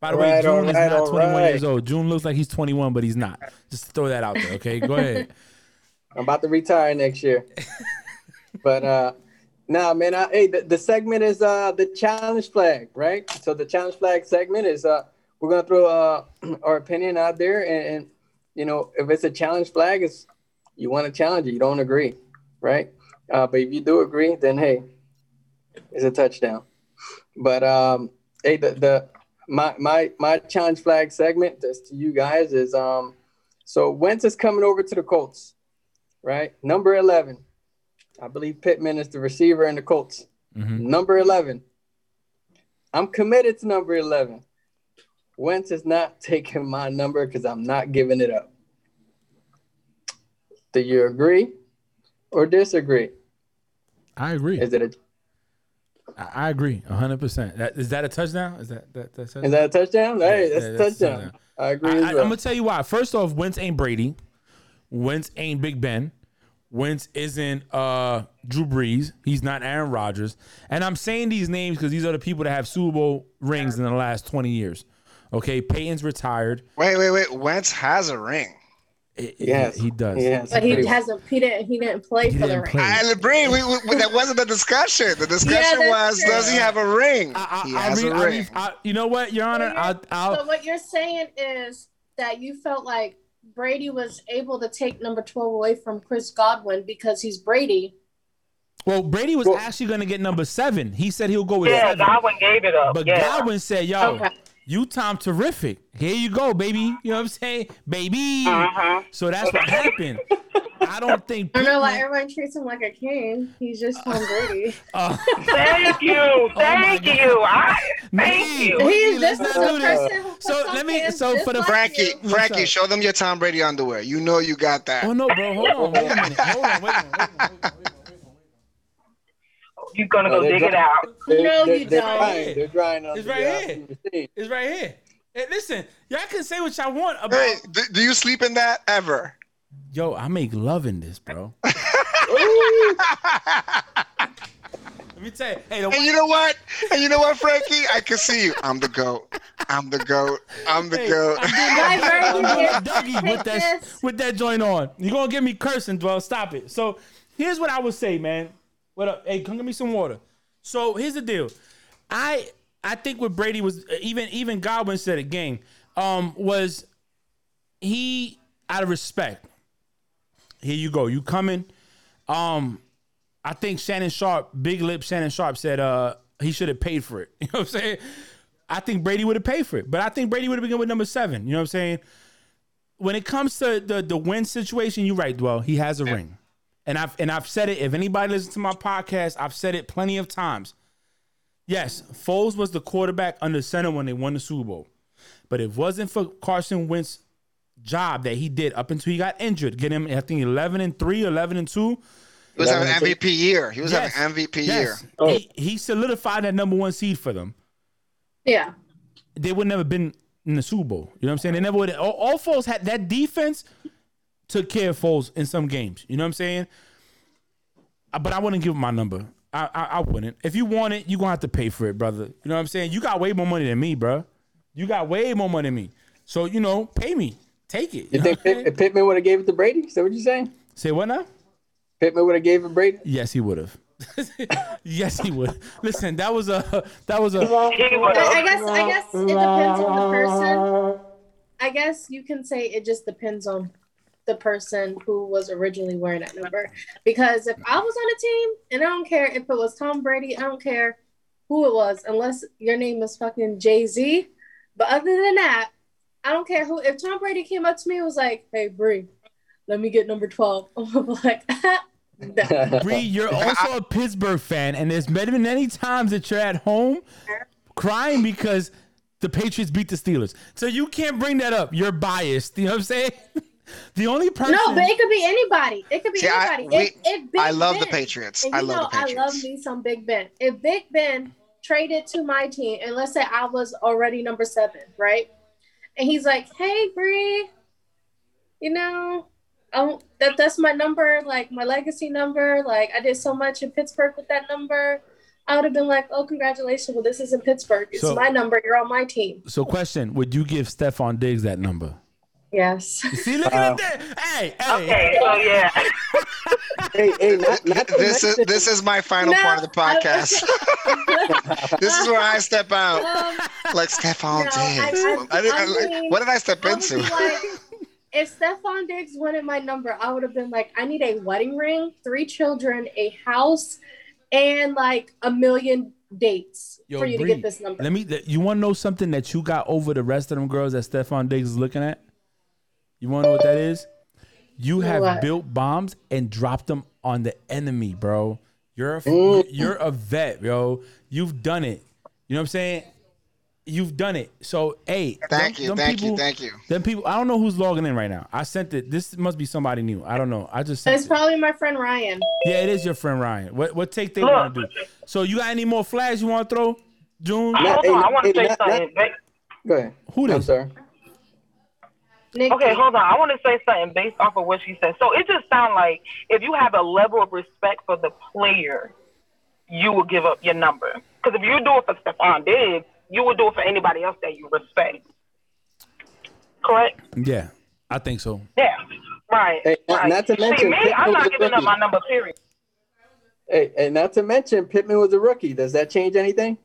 By the way, Alright, June is alright, not 21 alright. years old. June looks like he's 21, but he's not. Just to throw that out there, okay? Go ahead. I'm about to retire next year. but uh nah man, I, hey the, the segment is uh the challenge flag, right? So the challenge flag segment is uh we're gonna throw uh our opinion out there and, and you know if it's a challenge flag it's you want to challenge it, you don't agree, right? Uh but if you do agree, then hey, it's a touchdown. But um hey the the my my my challenge flag segment just to you guys is um so Wentz is coming over to the Colts right? Number 11. I believe Pittman is the receiver in the Colts. Mhm. Number 11. I'm committed to number 11. Wentz is not taking my number because I'm not giving it up. Do you agree or disagree? I agree. Is it a I, I agree 100%. That, is that a touchdown? Is that that that's is that a touchdown? Hey, that's Yeah, a that's a touchdown. touchdown. I agree I, as I, am well. gonna tell you why. First off, Wentz ain't Brady. Wentz ain't Big Ben. Wentz isn't uh, Drew Brees. He's not Aaron Rodgers. And I'm saying these names because these are the people that have Super Bowl rings in the last 20 years. Okay, Peyton's retired. Wait, wait, wait. Wentz has a ring. I- I- Yes. he does. Yes. but he pretty- hasn't. He didn't. He didn't play He for the didn't ring. play. I agree. We, we, that wasn't the discussion. The discussion that's was, does he have a ring? I, I, he I has read- a I ring. read- I- you know what, Your Honor? I'll, I'll, So what you're saying is that you felt like Brady was able to take number 12 away from Chris Godwin because he's Brady. well, Brady was Well- actually going to get number seven. He said he'll go with Yeah, seven. Godwin gave it up. But yeah. Godwin said, yo, Okay. You Tom terrific. Here you go, baby. You know what I'm saying? Baby. Uh-huh. So that's what happened. I don't think I don't know why everyone treats him like a king. He's just Tom Brady. uh, Thank you. Oh Thank God. you. I, Nikki, thank you. He's just not the person who So let me- so just for the- like Frankie, you. What's Frankie, show them your Tom Brady underwear. You know you got that. Oh no, bro. Hold on. Wait a minute. Hold on. Wait a minute. Wait a minute. Wait a minute. Wait. You're gonna No, go they're dig it out. They're, No, they're, you they're don't. Drying. They're drying on It's the, right uh, here. It's right here. Hey, listen, y'all can say what y'all want about. Hey, do, do you sleep in that ever? Yo, I make love in this, bro. Let me tell you. Hey, the And you know what? And you know what, Frankie? I can see you. I'm the goat. I'm the goat. I'm the Hey, goat. I'm doing Guys, that- right I'm doing here. Dougie with that with that joint on. You're gonna get me cursing, Dwell? Stop it. So here's what I would say, man. What up? Hey, come get me some water. So here's the deal. I I think what Brady was even even Godwin said it, gang, um, was he out of respect. Here you go. You coming? Um, I think Shannon Sharpe, big lip Shannon Sharpe said uh he should have paid for it. You know what I'm saying? I think Brady would have paid for it, but I think Brady would have begun with number seven. You know what I'm saying? When it comes to the the win situation, you're right, Dwell. He has a ring, and I've and I've said it. If anybody listens to my podcast, I've said it plenty of times. Yes, Foles was the quarterback under center when they won the Super Bowl, but it wasn't for Carson Wentz job that he did up until he got injured. Get him, I think, 11 and 3, 11 and 2. He was having an MVP year. He was Yes. having MVP Yes. year. Oh. He, he solidified that number one seed for them. Yeah. They would never have been in the Super Bowl. You know what I'm saying? They never would. All, all Foles had that defense took care of Foles in some games. You know what I'm saying? But I wouldn't give him my number. I, I I wouldn't. If you want it, you gonna have to pay for it, brother. You know what I'm saying? You got way more money than me, bro. You got way more money than me. So you know, pay me. Take it. You know think what I'm saying? Pitt, Pittman would have gave it to Brady? Is that what you're saying? Say what now? Pittman would have gave it to Brady? Yes, he would have. yes, he would. Listen, that was a that was a He I, would I have. guess I guess it depends on the person. I guess you can say it just depends on the person who was originally wearing that number. Because if I was on a team, and I don't care if it was Tom Brady, I don't care who it was, unless your name is fucking Jay Z. But other than that, I don't care who. If Tom Brady came up to me and was like, "Hey, Bree, let me get number 12. I'm like. Bree, you're also a Pittsburgh fan, and there's been many times that you're at home crying because the Patriots beat the Steelers. So you can't bring that up. You're biased. You know what I'm saying? The only person. No, but it could be anybody. It could be See, I- anybody. we- if, if Big I love the Patriots. And I love know, the I love me some Big Ben. If Big Ben traded to my team, and let's say I was already number seven, right? And he's like, "Hey, Bree, you know, oh, that that's my number, like my legacy number. Like I did so much in Pittsburgh with that number." I would have been like, "Oh, congratulations! Well, this isn't Pittsburgh. It's So- my number. You're on my team." So, question: Would you give Stefon Diggs that number? Yes. See, look at that. Hey, hey. Okay, so yeah. Hey, hey, not, not This is this is my final No, part of the podcast. this is where I step out, Um, like Stefon No, Diggs. I- I- I didn't- I I- mean, what did I step I into? be like, if Stefon Diggs wanted my number, I would have been like, I need a wedding ring, three children, a house, and like a million dates Yo, for you Bree, to get this number. Let me. You want to know something that you got over the rest of them girls that Stefon Diggs is looking at? You want to know what that is? You have What? built bombs and dropped them on the enemy, bro. You're a, you're a vet, yo. You've done it. You know what I'm saying? You've done it. So, hey, Thank them- you, them thank you, people- thank you. Them people, I don't know who's logging in right now. I sent it. This must be somebody new. I don't know. I just sent it's it. probably my friend Ryan. Yeah, it is your friend Ryan. What what take they want to do? So you got any more flags you want to throw, June? Nah, Hold hey, on, I want hey, to say not- something. Ba- Go ahead. Who I'm sorry. Nick, Okay, hold on. I want to say something based off of what she said. So it just sounds like if you have a level of respect for the player, you will give up your number. Because if you do it for Stefon Diggs, you would do it for anybody else that you respect. Correct? Yeah, I think so. Yeah. Right. Hey, not- right. not to See, mention me, I'm not giving up my number, period. Hey, and not to mention Pittman was a rookie. Does that change anything?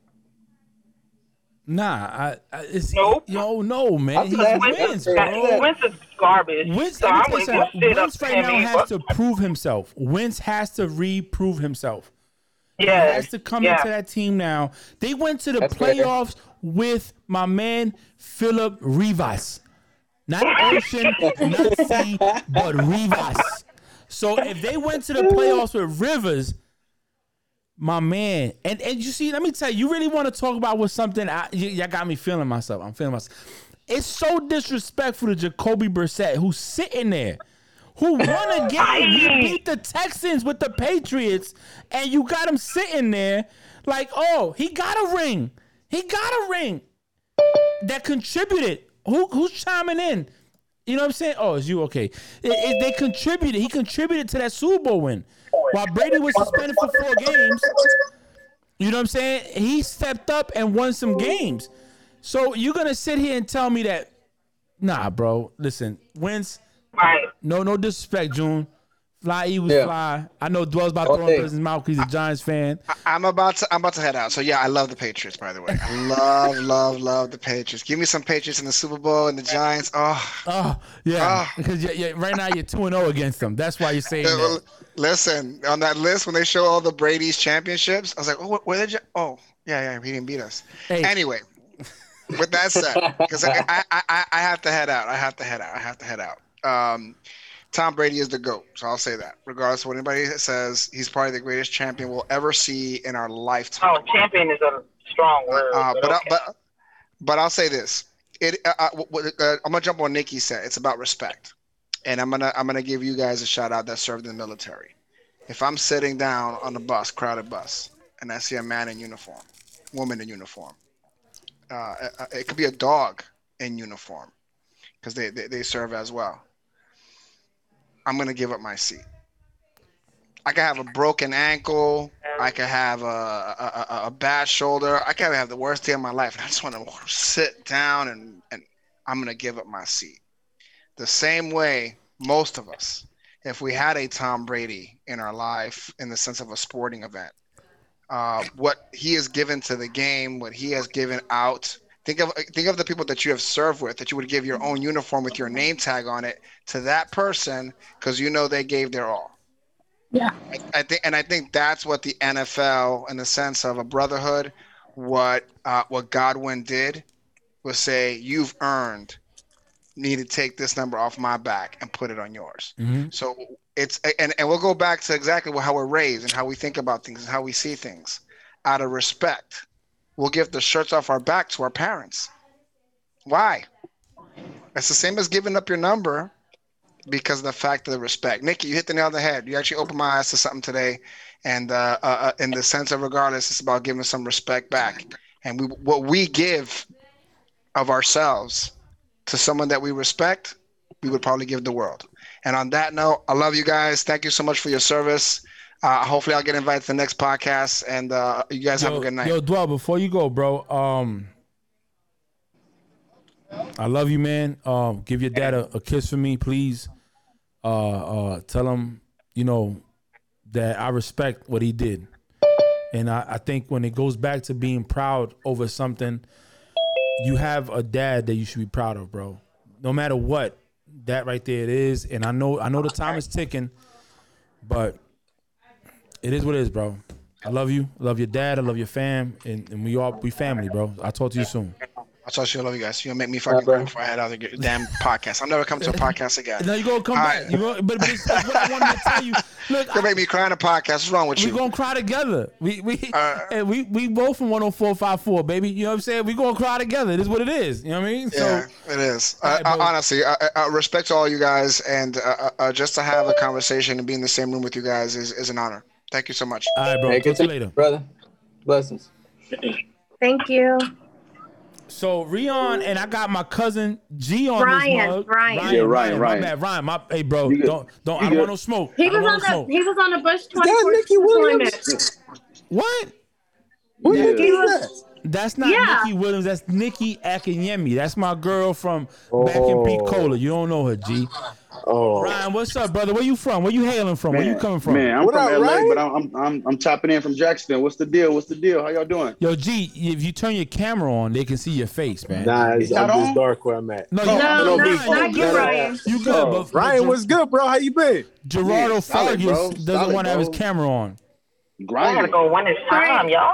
Nah, I, I it's Nope. yo no man. I'm He wins, I'm bro. glad- Wentz is garbage. Wentz, so let I'm tell you going to something. give shit up Wentz right now He- has to prove himself. Wentz has to reprove himself. Yeah, he has to come yeah. into that team now. They went to the That's fair. playoffs with my man Philip Rivers. Not Ocean, not C, but Rivers. So if they went to the playoffs with Rivers, my man, and and you see, let me tell you, you really want to talk about with something? I, y'all got me feeling myself. I'm feeling myself. It's so disrespectful to Jacoby Brissett, who's sitting there, who won a game. He beat the Texans with the Patriots, and you got him sitting there like, oh, he got a ring. He got a ring that contributed. Who who's chiming in? You know what I'm saying? Oh, is you. Okay. It- it- they contributed. He contributed to that Super Bowl win. While Brady was suspended for four games, you know what I'm saying? He stepped up and won some games. So you're gonna sit here and tell me that? Nah, bro. Listen, wins. Right. No, no disrespect, June. Fly Eagles Yeah. fly. I know Dwell's about throwing day. his mouth because he's a Giants fan. I'm about to I'm about to head out. So yeah, I love the Patriots. By the way, I love love love the Patriots. Give me some Patriots in the Super Bowl and the Giants. Oh, Oh yeah, Ah. because yeah, yeah, right now you're two and zero against them. That's why you're saying well, that. listen on that list when they show all the Brady's championships. I was like, oh, where did you? Oh, yeah, yeah, he didn't beat us. Hey. Anyway, with that said, because I, I, I I have to head out. I have to head out. I have to head out. Um, Tom Brady is the goat, so I'll say that. Regardless of what anybody says, he's probably the greatest champion we'll ever see in our lifetime. Oh, champion is a strong word. Uh, but but, I, but, but, I'll say this: it. Uh, uh, w- w- uh, I'm gonna jump on Nikki said. It's about respect, and I'm gonna I'm gonna give you guys a shout out that served in the military. If I'm sitting down on a bus, crowded bus, and I see a man in uniform, woman in uniform, uh, it- it could be a dog in uniform, because they, they they serve as well. I'm gonna give up my seat. I could have a broken ankle. I could have a, a, a, a bad shoulder. I could have the worst day of my life. And I just want to sit down and, and I'm going to give up my seat. The same way most of us, if we had a Tom Brady in our life in the sense of a sporting event, uh, what he has given to the game, what he has given out. Think of think of the people that you have served with that you would give your own uniform with your name tag on it to that person because you know they gave their all. Yeah. I, I think, and I think that's what the NFL, in the sense of a brotherhood, what uh, what Godwin did was say, "You've earned. Need to take this number off my back and put it on yours." Mhm. So it's and and we'll go back to exactly how we're raised and how we think about things and how we see things. Out of respect, we'll give the shirts off our back to our parents. Why? It's the same as giving up your number because of the fact of the respect. Nikki, you hit the nail on the head. You actually opened my eyes to something today, and uh, uh, uh, in the sense of regardless, it's about giving some respect back. And we, what we give of ourselves to someone that we respect, we would probably give the world. And on that note, I love you guys. Thank you so much for your service. Uh, hopefully, I'll get invited to the next podcast, and uh, you guys have a good night. Yo, Dwell, before you go, bro, um, I love you, man. Um, give your dad a, a kiss for me, please. Uh, uh, tell him, you know, that I respect what he did. And I, I think when it goes back to being proud over something, you have a dad that you should be proud of, bro. No matter what, that right there it is. And I know I know the time is ticking, but it is what it is, bro. I love you. I love your dad. I love your fam. And, and we all we family, bro. I'll talk to you soon. I'll talk to you. I love you guys. You're gonna make me fucking cry before I head out of the damn podcast. I'm never coming to a podcast again. No, you're gonna come All back. right. You gonna, but, but it's, that's what I wanted to tell you. Look, You're gonna make me cry in a podcast. What's wrong with you? we you? gonna cry together. We we Uh, and we we both from 10454, baby. You know what I'm saying? We're gonna cry together. It is what it is. You know what I mean? Yeah, it is. Uh, right, uh, bro. honestly, I, uh, respect to all you guys, and uh, uh, just to have a conversation and be in the same room with you guys is, is an honor. Thank you so much. All right, bro. Hey, Talk to you later. brother. Blessings. Thank you. So Rion and I got my cousin G on Ryan, this mug. Ryan. Yeah, Ryan, My Ryan. bad, Ryan. My hey, bro. You. Don't don't. You I don't want no smoke. He I was on want the smoke. he was on the Bush that 24 Nicky deployment. Williams? What? Who Yeah. the heck He is was That's not Yeah. Nikki Williams. That's Nikki Akinyemi. That's my girl from back in Pete Oh. Cola. You don't know her, G. Oh, Ryan, what's up, brother? Where you from? Where you hailing from? Where you coming from? Man, I'm What from up, LA, Ryan? but I'm, I'm I'm I'm chopping in from Jackson. What's the deal? What's the deal? How y'all doing? Yo, G, if you turn your camera on, they can see your face, man. nah, it's, Is I'm just dark where I'm at. No, No, you, no, no, no, me. not you you, good. Ryan. You good, Oh, but, but Ryan, Ger- what's good, bro? How you been? Gerardo Yeah, solid, Fargus doesn't want to have his camera on. I gotta go one at a time, y'all.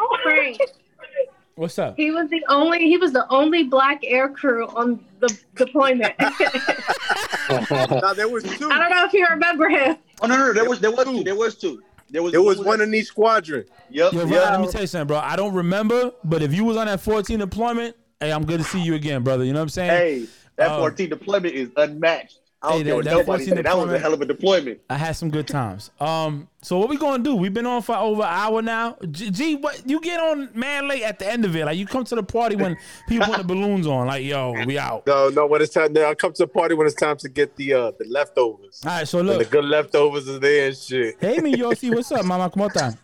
Frank. What's up? He was the only he was the only black air crew on the deployment. I there was two. I don't know if you remember him. Oh no, no, no, there was there was two. There was two. There was There was one in each squadron. Yep. Yo, Ryan, yep. let me tell you something, bro. I don't remember, but if you was on that 14 deployment, hey, I'm good to see you again, brother. You know what I'm saying? Hey, that Uh, 14 deployment is unmatched. I don't Hey, care that- what nobody said. That was a hell of a deployment. I had some good times. Um, so what we gonna do? We've been on for over an hour now. G, G, what you get on man late at the end of it? Like you come to the party when people put the balloons on. Like yo, we out. No, no. When it's time, now I come to the party when it's time to get the uh the leftovers. All right, so When the good leftovers is there and shit. Hey, me Yossi, what's up, Mama? Come on, time.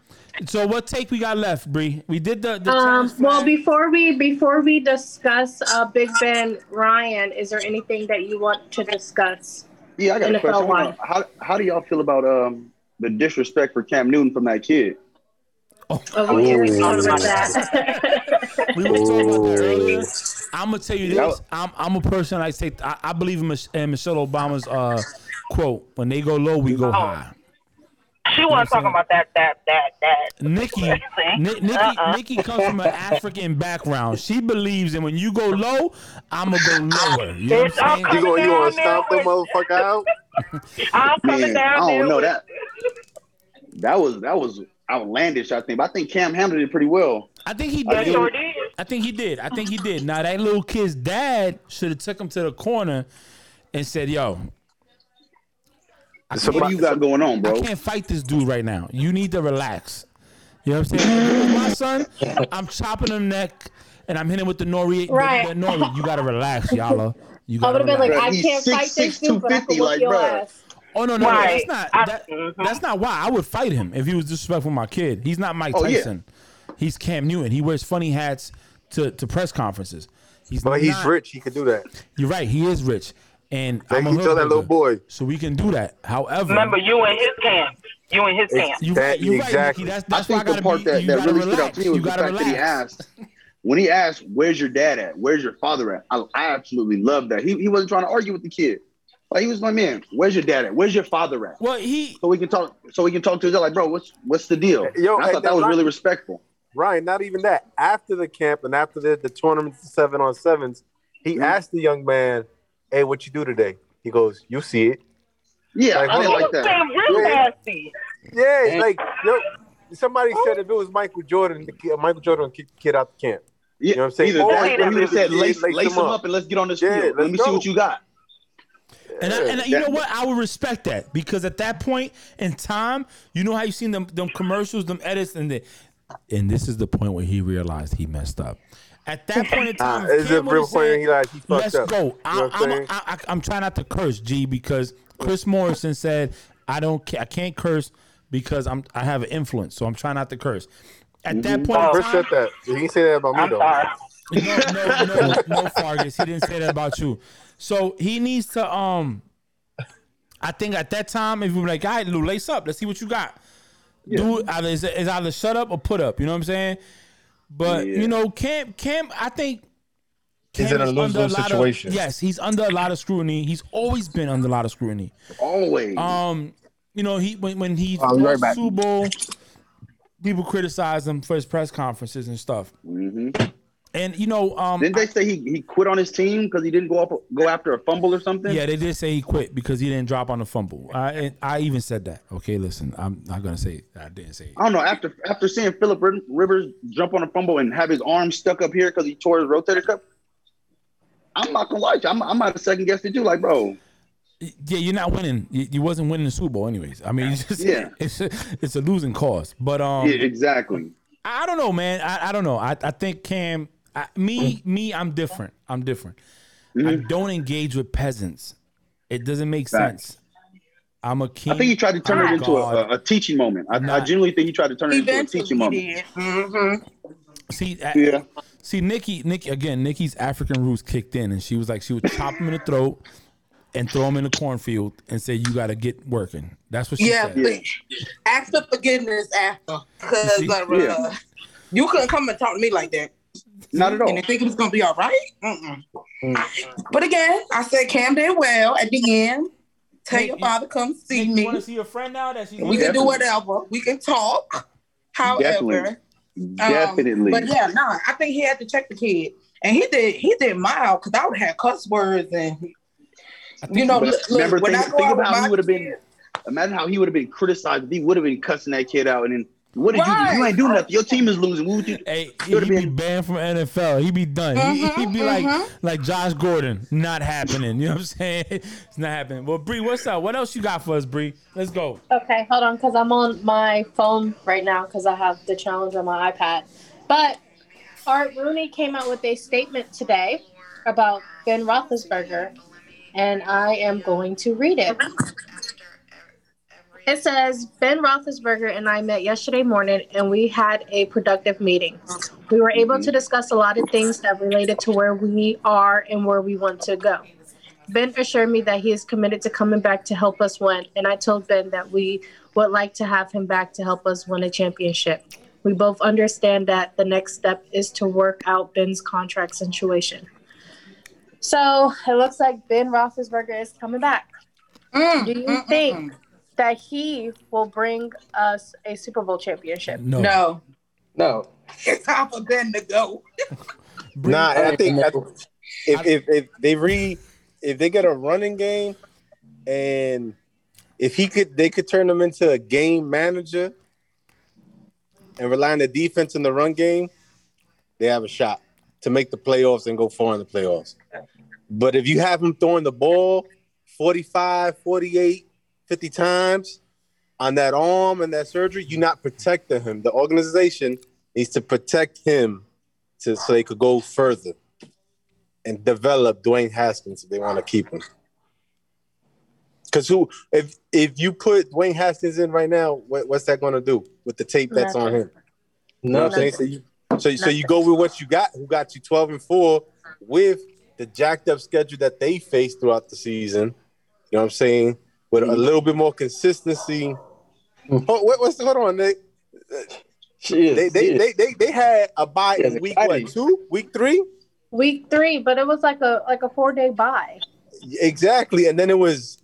So what take we got left, Bree? We did the the Um, well, before we before we discuss uh, Big Ben Ryan, is there anything that you want to discuss? Yeah, I got a NFL question. Hold How how do y'all feel about um the disrespect for Cam Newton from that kid? Oh, we Ooh. already talked about that. we were talking about that earlier. I'm gonna tell you this. I'm I'm a person I say I, I believe in, Mich- in Michelle Obama's uh quote: "When they go low, we go high." She wasn't talking about that, that, that, that. Nikki, See? Ni- Nikki, Uh-uh. Nikki comes from an African background. She believes that when you go low, I'ma go lower. You know what I'm I'm saying? You gonna you down gonna there stomp that motherfucker out? I'm coming Man, down I don't know with- that. That was that was outlandish. I think, but I think Cam handled it pretty well. I think he I did. sure did. I think he did. I think he did. Now that little kid's dad should have took him to the corner and said, "Yo, So What do you got going on, bro? I can't fight this dude right now. You need to relax. You know what I'm saying? If it was my son, I'm chopping him neck and I'm hitting with the nori. Right. The, the nori. You gotta relax, y'all. You I gotta would have been like, relax. I He's can't six, fight six, this dude, but I can like, your bruh. ass. Oh no, no, no, Right. that's not I- that, mhm. that's not why I would fight him if he was disrespectful to my kid. He's not Mike Oh, yeah. Tyson. He's Cam Newton. He wears funny hats to, to press conferences. He's But he's rich. He could do that. You're right. He is rich, and Like I'm a he hood that little boy. so we can do that. However, Remember, you in his camp. You in his camp. you That- you right, exactly. Nikki. That's I that's why I think the part be. that, that gotta really stood out to me was the gotta fact that he asked when he asked, "Where's your dad at? Where's your father at?" I, I absolutely love that. He, he wasn't trying to argue with the kid. Like he was like, "Man, where's your dad at? Where's your father at?" Well, he So we can talk. So we can talk to each other. Like, bro, what's what's the deal? Yo, And I hey, thought that was that's really respectful. Right. not even that. After the camp and after the, the tournament seven on sevens, he Mm-hmm. asked the young man, Hey, what you do today? He goes, You see it. Yeah, Like, I didn't like that. Damn, real Yeah. nasty. Yeah, And- like yo, somebody said if it was Michael Jordan, the kid, Michael Jordan would kick the kid out the camp. Yeah, You know what I'm saying? Either Or that, he or he would have said, "Lace, lace lace him him up. up and let's get on this Yeah, field. Let me go. see what you got." And, I, and you know what? I would respect that because at that point in time, you know how you seen them them commercials, them edits, and the, and this is the point where he realized he messed up. At that point in time, Ah, it's a Cam real would've point said, he like he fucked Let's up. go. I, I'm, I'm. I, I, I'm trying not to curse, G, because Chris Morrison said I don't, ca- I can't curse because I'm, I have an influence, so I'm trying not to curse. At that point, in Chris time, said that. He didn't say that about me though. no, no, no, no, Fargus. He didn't say that about you. So he needs to. Um, I think at that time, if you were like, "All right, Lou, lace up. Let's see what you got." Do it. Either it's, it's either shut up or put up. You know what I'm saying? But Yeah. you know, Cam, Cam, I think. He's Cam in a is lose-lose lot of- situation. yes, he's under a lot of scrutiny. He's always been under a lot of scrutiny. Always. Um, you know, he when when he I'll right back. Super Bowl, people criticize him for his press conferences and stuff. hmm And you know, um, Didn't they say he, he quit on his team because he didn't go up go after a fumble or something? Yeah, they did say he quit because he didn't drop on the fumble. I I even said that. Okay, listen, I'm not gonna say it. I didn't say it. I don't know. After after seeing Philip Rivers jump on a fumble and have his arm stuck up here because he tore his rotator cuff, I'm not gonna lie to you. I'm, I'm out of second guess it too. Like, bro, Yeah, you're not winning. You, you wasn't winning the Super Bowl anyways. I mean, it's just, Yeah. it's a, it's a losing cause. But um, yeah, exactly. I don't know, man. I, I don't know. I, I think Cam, I, me me, I'm different. I'm different. I Mm-hmm. don't engage with peasants. It doesn't make Facts. sense. I'm a king. I think you tried to turn I'm it into a, a, a teaching moment. I, I genuinely think you tried to turn it into a teaching moment. Mm-hmm. See, I- Yeah. See, Nikki, Nikki again. Nikki's African roots kicked in, and she was like, she would chop him in the throat and throw him in the cornfield and say, "You got to get working." That's what she Yeah, said. but ask for forgiveness after, because See? uh, Yeah. you couldn't come and talk to me like that. Not at all. And they think it was gonna be all right? Mm-mm. But again, I said Cam did well at the end. Tell Nick, your father come see you me. want to see your friend now that she's We can do whatever. We can talk. However, Definitely. um, Definitely. but yeah, no, I think he had to check the kid, and he did. He did mild because I would have had cuss words and you know. Look, remember, look, when think, I go think out about how he would have been. Imagine how he would have been criticized if he would have been cussing that kid out. And then, what did you do? You ain't doing nothing. Your team is losing. What would you? Hey, He he'd be been- banned from NFL. He'd be done. he, Mhm, he'd be like mhm. like Josh Gordon, not happening. You know what I'm saying? It's not happening. Well, Bree, what's up? What else you got for us, Bree? Let's go. Okay, hold on, because I'm on my phone right now because I have the challenge on my iPad. But Art Rooney came out with a statement today about Ben Roethlisberger, and I am going to read it. It says Ben Roethlisberger and I met yesterday morning, and we had a productive meeting. We were able to discuss a lot of things that related to where we are and where we want to go. Ben assured me that he is committed to coming back to help us win, and I told Ben that we would like to have him back to help us win a championship. We both understand that the next step is to work out Ben's contract situation. So it looks like Ben Roethlisberger is coming back. Mm, Do you mm, mm, think that he will bring us a Super Bowl championship? No. No, No. it's time for Ben to go. Nah, I I think I, if, if if they re if they get a running game and if he could they could turn him into a game manager and rely on the defense in the run game, they have a shot to make the playoffs and go far in the playoffs. But if you have him throwing the ball 45, 48, 50 times on that arm and that surgery, you're not protecting him. The organization needs to protect him to so they could go further and develop Dwayne Haskins if they want to keep him. Because who, if if you put Dwayne Haskins in right now, what, what's that going to do with the tape that's on him? You know what I'm saying? So you, so, so you go with what you got, who got you 12 and 4 with the jacked up schedule that they face throughout the season. You know what I'm saying? With a little bit more consistency. Oh, what, what's hold on, Nick? She is. They they, they they they had a bye in week Friday. what two? Week three? Week three, but it was like a like a four day bye. Exactly. And then it was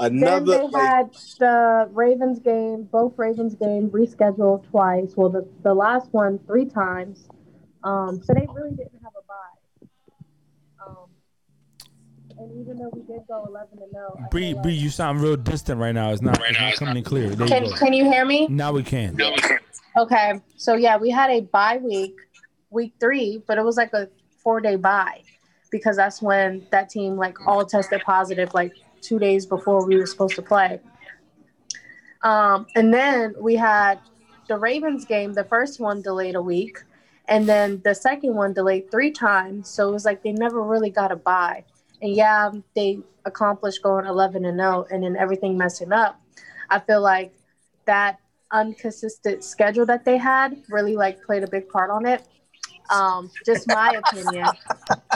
another then they like, had the Ravens game, both Ravens game rescheduled twice. Well, the, the last one three times. Um, so they really didn't have a bye. Um, and even though we did go eleven and zero, I Bree, feel Bree, you sound real distant right now. It's not, it's not coming in clear. There can you go. can you hear me? Now we can. Okay, so yeah, we had a bye week, week three, but it was like a four day bye because that's when that team like all tested positive like two days before we were supposed to play. Um, and then we had the Ravens game, the first one delayed a week, and then the second one delayed three times. So it was like they never really got a bye. And yeah, they accomplished going 11 and 0 and then everything messing up. I feel like that inconsistent schedule that they had really like played a big part on it. Um, just my opinion.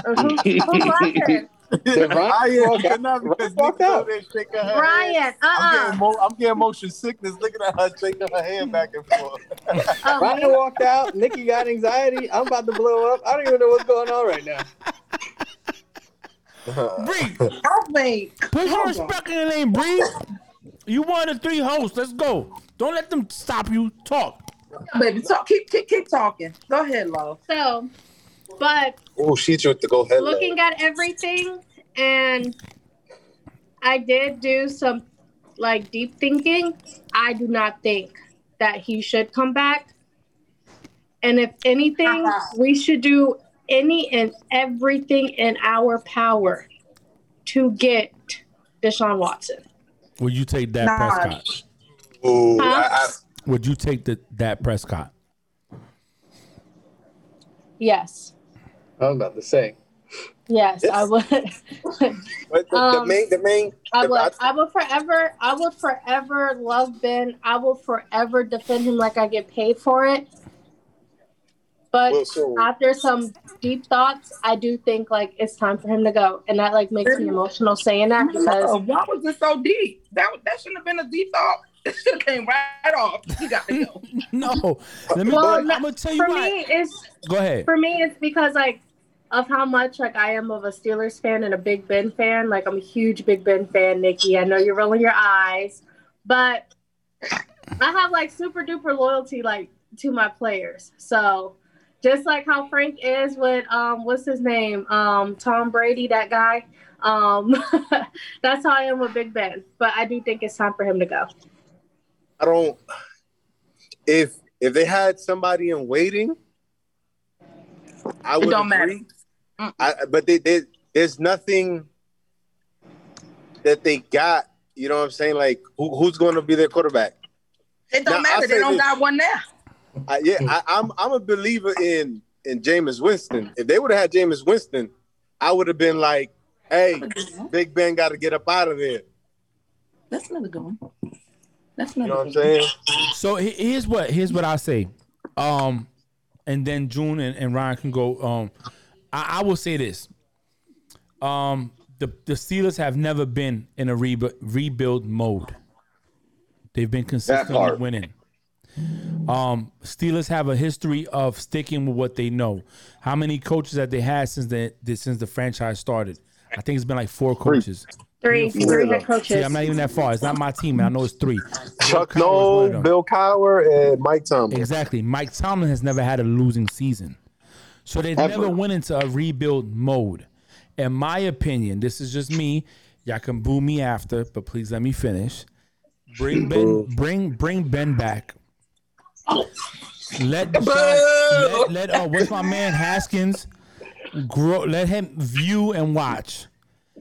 Who, who's laughing? Did Ryan I am not because Ryan walked Nick out. over there shaking her head. Brian, I'm uh-uh. getting, I'm getting motion sickness looking at her shaking her hand back and forth. Oh, Ryan me? walked out. Nikki got anxiety. I'm about to blow up. I don't even know what's going on right now. Bree, I think put some Hold respect in your name, Bree. You one of the three hosts. Let's go. Don't let them stop you. Talk. baby, talk, keep, keep keep talking. Go ahead, Lo. So, but Oh, she's tried to go ahead. looking at everything, and I did do some like deep thinking. I do not think that he should come back. And if anything, Uh-huh. we should do any and everything in our power to get Deshaun Watson. Would you take that Nah. Prescott? Ooh, Huh? I, I, Would you take the that Prescott? Yes. I was about to say. Yes, I would. but the, the Um, main, the main, I the- I would forever. I would forever love Ben. I will forever defend him like I get paid for it. But Well, so- after some deep thoughts, I do think like it's time for him to go, and that like makes me emotional saying that because why was it so deep? That that shouldn't have been a deep thought. It should have came right off. You got to go. No. Let me. well, I'm gonna tell you for why. me it's Go ahead. for me it's because like of how much like I am of a Steelers fan and a Big Ben fan. Like I'm a huge Big Ben fan, Nikki. I know you're rolling your eyes, but I have like super duper loyalty like to my players. So just like how Frank is with um what's his name? Um Tom Brady, that guy. Um that's how I am with Big Ben. But I do think it's time for him to go. I don't. If if they had somebody in waiting, I would It would don't matter. I, but they, they, there's nothing that they got. You know what I'm saying? Like who, who's going to be their quarterback? It don't I'll matter. They don't this. got one now. I, yeah, I, I'm I'm a believer in in Jameis Winston. If they would have had Jameis Winston, I would have been like, "Hey, Big Ben got to get up out of there." That's another good one. That's another. You another know what I'm saying? So here's what here's what I say, um, and then June and, and Ryan can go. Um, I, I will say this. Um, the the Steelers have never been in a rebu- rebuild mode. They've been consistently part. winning. Um, Steelers have a history of sticking with what they know. How many coaches have they had since the since the franchise started? I think it's been like four coaches. Three, Three or three four. head coaches. See, I'm not even that far. It's not my team. and I know it's three. Chuck Bill Cowher's one of Noll. Bill Cowher, and Mike Tomlin. Exactly. Mike Tomlin has never had a losing season. So they've Ever. never went into a rebuild mode. In my opinion, this is just me. Y'all can boo me after, but please let me finish. Bring Ben bring bring Ben back. Let Deshaun, let, let uh, what's my man Haskins grow let him view and watch.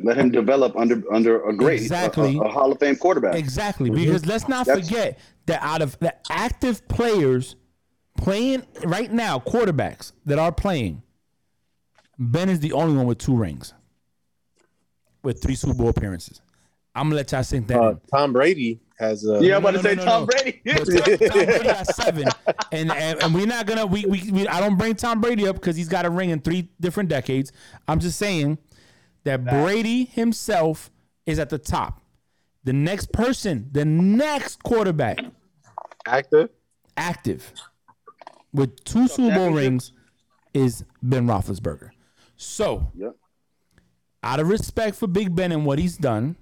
Let him develop under under a great, Exactly. a, a Hall of Fame quarterback. Exactly, because let's not That's- forget that out of the active players playing right now, quarterbacks that are playing, Ben is the only one with two rings, with three Super Bowl appearances. I'm gonna let y'all sink that. Uh. Tom Brady has. a. Yeah, I'm about No, to say no, Tom. Brady. But Tom, Tom Brady got seven, and, and and we're not gonna we, we we I don't bring Tom Brady up because he's got a ring in three different decades. I'm just saying that Brady himself is at the top. The next person, the next quarterback, active, active with two Super Bowl rings is Ben Roethlisberger. So, Yep. out of respect for Big Ben and what he's done,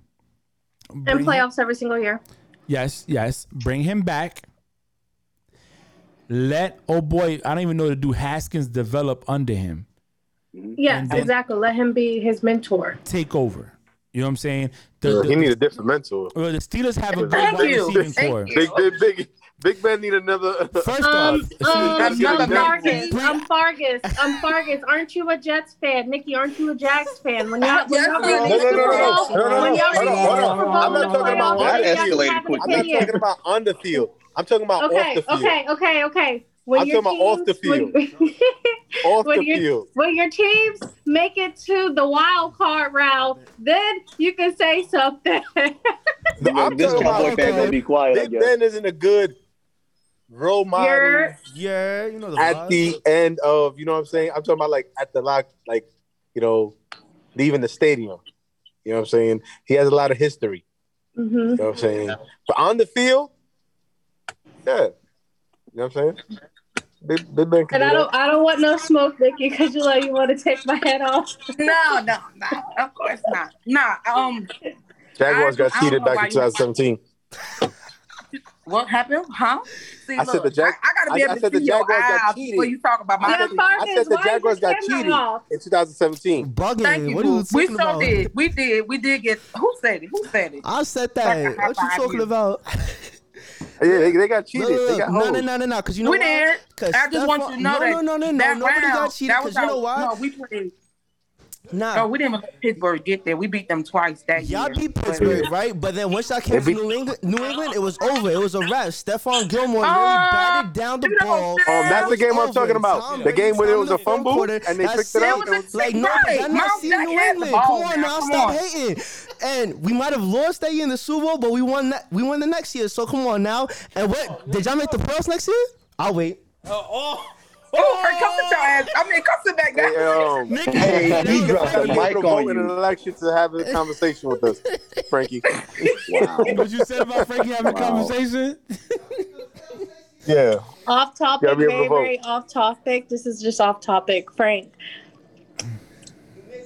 And bring him- playoffs every single year. Yes, yes. Bring him back. Let oh boy, I don't even know to do Haskins develop under him. Yes, exactly. Let him be his mentor. Take over. You know what I'm saying? The, Yeah, the- he need a different mentor. well, the Steelers have a good Thank wide you. receiving Thank core. you. Big, big, big, Big Ben need another. First Um, off, um, I'm gotta be Fargus. I'm Fargus. I'm Fargus. Aren't you a Jets fan? Nikki, aren't you a Jags fan? When y'all, when Yes, y'all no, win no, the no, Super no, no, Bowl, no, no, when no, y'all hold win on, the hold Super on. Bowl I'm not in the talking about playoffs, that you guys escalated have an quickly. I'm not opinion. talking about on the field. I'm talking about off Okay, the field. okay, okay, okay. When I'm your talking about off the teams- when- Off when the your- field. when your teams make it to the wild card round, then you can say something. No, I'm this talking Cowboy about fan gonna be quiet. Big. Ben isn't a good role model You're Yeah, you know the at vibes. the end of you know what I'm saying. I'm talking about like at the lock, like you know, leaving the stadium. You know what I'm saying. He has a lot of history. Mhm. You know what I'm saying. But on the field, yeah, you know what I'm saying. Big, Big Ben and I do don't, I don't want no smoke, Nikki, because you like you want to take my head off. No, no, no. Of course not. Nah. Um. Jaguars got I cheated back in 2017. What happened? Huh? See, I said the Jag- I, I gotta be I- able I to said the see your Jaguars got eyes cheated. before you talk about my Yeah, I said the why is your Jaguars got cheated off? in 2017. Bugging. Thank you. what are you We talking sure about? did. We did. We did get. Who said it? Who said it? I said that. What you talking you. about? Yeah, they, they got cheated. no, they got no, no, no, no, no. Because you know we why? did. 'Cause I just want you to know no, that. No, no, no, no. that Nobody round, got cheated that because was you know our- why? No, we played. Nah. No, we didn't let Pittsburgh get there. We beat them twice that year. Y'all year. beat But- Pittsburgh, right? But then once y'all came to New England, New England, it was over. It was a wrap. Stephon Gilmore really Uh, batted down the you ball. say- Um, that's the It was game I'm talking about. Tom The game where it was a fumble quarter, and they that's picked it it. up. It was Like six- no, right. y'all not Miles see New England. ball Come on now. now, Come stop on. hating. And we might have lost that year in the Super Bowl, but we won that. We won the next year. So come on now. And what did y'all make the playoffs next year? I'll wait. Oh, Frank, come sit your ass. I mean, come sit back down. Hey, um, Nigga, Hey, he dropped the mic on promoting an you. election to have a conversation with us, Frankie. Wow. What you said about Frankie having a conversation? Yeah. Off topic, Gotta be able to very, very off topic. This is just off topic. Frank.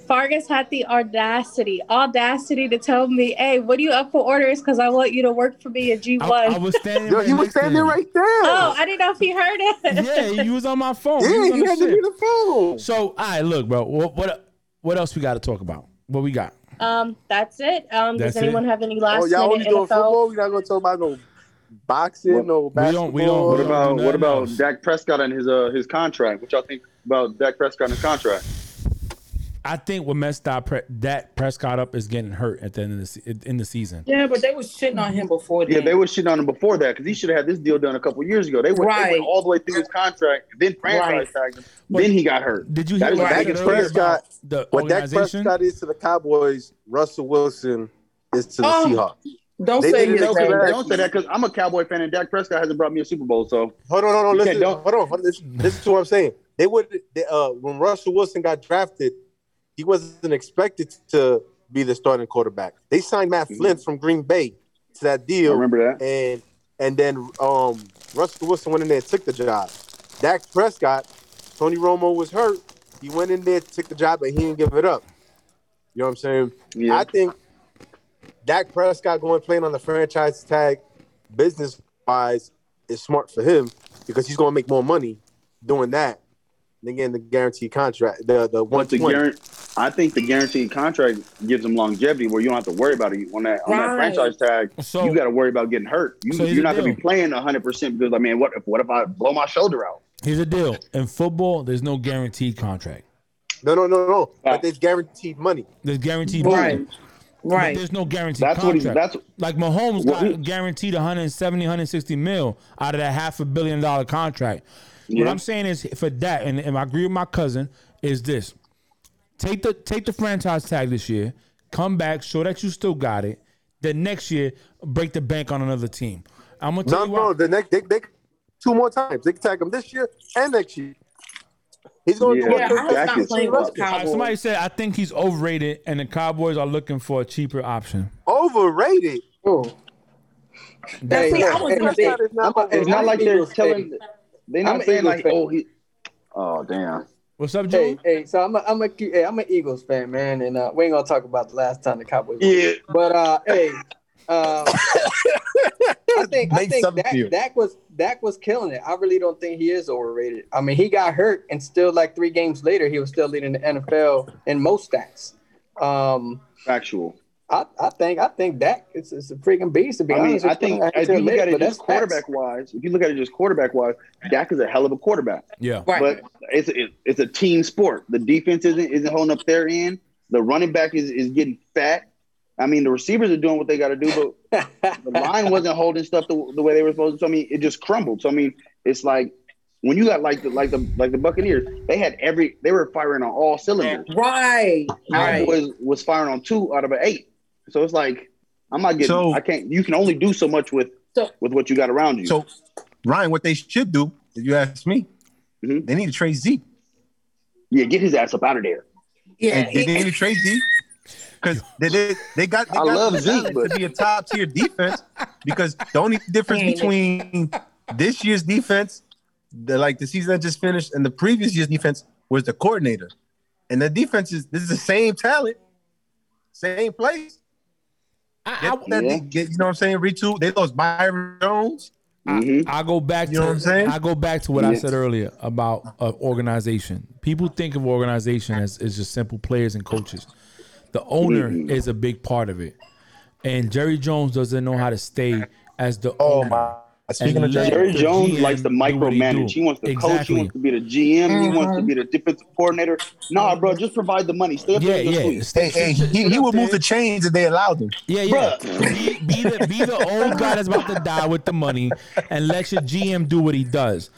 Fargus had the audacity, audacity to tell me, "Hey, what are you up for orders? Because I want you to work for me at G I, one." I was standing. Yo, right he was standing him. right there. Oh, I didn't know if he heard it. Yeah, you was on my phone. yeah, You was on he had to be the phone. So, all right, look, bro. What what, what else we got to talk about? What we got? um, that's it. Um, That's does it? anyone have any last Oh, y'all only doing NFL? football? We're not going to talk about no boxing, What- no We basketball. don't- we don't- What we don't- about what about else. Dak Prescott and his uh his contract? What y'all think about Dak Prescott and his contract? I think what messed that Pre- that Prescott up is getting hurt at the end of the se- in the season. Yeah, but they was shitting on him before that. Yeah, they were shitting on him before that because he should have had this deal done a couple years ago. They went, they Right. went all the way through his contract, then franchise tagged him. Then he got hurt. Did you That hear is what Dak said Dak earlier Prescott- about the What Dak? Prescott is to the Cowboys, Russell Wilson is to the Oh. Seahawks. Don't They say his name. that. Don't say that because I'm a Cowboy fan and Dak Prescott hasn't brought me a Super Bowl. So Hold on, hold on, listen, don't- hold on, hold on. Listen, listen to what I'm saying. They would, they, uh, when Russell Wilson got drafted, he wasn't expected to be the starting quarterback. They signed Matt Flynn from Green Bay to that I deal, remember that. and and then um, Russell Wilson went in there and took the job. Dak Prescott, Tony Romo was hurt. He went in there, took the job, but he didn't give it up. You know what I'm saying? Yeah. I think Dak Prescott going playing on the franchise tag, business wise, is smart for him because he's going to make more money doing that than getting the guaranteed contract. The the one But the twenty. I think the guaranteed contract gives them longevity where you don't have to worry about it on that on that Right. franchise tag. So- you got to worry about getting hurt. You, so you're not going to be playing 100 percent because I mean, what if what if I blow my shoulder out? Here's the deal: in football, there's no guaranteed contract. No, no, no, no. But there's guaranteed money. There's guaranteed Right. money. Right. But there's no guaranteed That's what he- contract. that's- like Mahomes What got he- guaranteed 170, 160 mil out of that half a billion dollar contract. What I'm saying is for that, and, and I agree with my cousin, is this: take the take the franchise tag this year, come back, show that you still got it. Then next year, break the bank on another team. I'm gonna tell No, you why. no. The next, they, they two more times. They can tag him this year and next year. He's going to Yeah, do I would stop playing with the All right, Cowboys. somebody said I think he's overrated, and the Cowboys are looking for a cheaper option. overrated. Oh. That's Hey, see, I hey, was hey, gonna say, I'm It's not like they're telling. Fan. They're I'm an saying Eagles like, fan. oh, he. Oh damn. What's up, Hey, Joe? hey, so I'm a, I'm a, hey, I'm an Eagles fan, man, and uh, we ain't gonna talk about the last time the Cowboys. won. Yeah. But uh, hey, um, I think I Make think something Dak. Dak was Dak was killing it. I really don't think he is overrated. I mean, he got hurt, and still like three games later, he was still leading the NFL in most stats. Um, Factual. I, I think I think Dak is, is a freaking beast. To be I mean, honest, I think hate if you look at it just quarterback wise, if you look at it just quarterback wise, Dak is a hell of a quarterback. Yeah. right. But it's it, it's a team sport. The defense isn't isn't holding up their end. The running back is, is getting fat. I mean, the receivers are doing what they got to do, but the line wasn't holding stuff the, the way they were supposed to. So I mean, it just crumbled. So I mean, it's like when you got like the like the like the Buccaneers, they had every they were firing on all cylinders. right. Right. Cowboys was firing on two out of an eight. So it's like I'm not getting. So- I can't. You can only do so much with So- with what you got around you. So, Ryan, what they should do, if you ask me, Mhm. they need to trade Zeke. yeah, get his ass up out of there. Yeah. And they need to trade Zeke because they, they they got they I got love the Zeke, but- to be a top tier defense. Because the only difference between this year's defense, the like the season that just finished, and the previous year's defense was the coordinator. And the defense is this is the same talent, same place. I, Get that- Yeah. get- you know what I'm saying? Retool. They lost Byron Jones. Mhm. I go back You know what I'm saying? I go back to what I said earlier about uh, organization. People think of organization as, as just simple players and coaches. The owner Mhm. is a big part of it, and Jerry Jones doesn't know how to stay as the Oh owner. my! Speaking And of let Jerry, Jerry Jones GM likes to do what he micromanage. He wants to coach. He wants to be the GM. He wants to Mhm. be the defensive coordinator. Nah, bro, just provide the money. Stay up Yeah, there in yeah. suite. Stay- hey, hey, he, sit he would move there. the chains if they allowed him. Yeah, yeah. Be, be the be the old guy that's about to die with the money, and let your GM do what he does.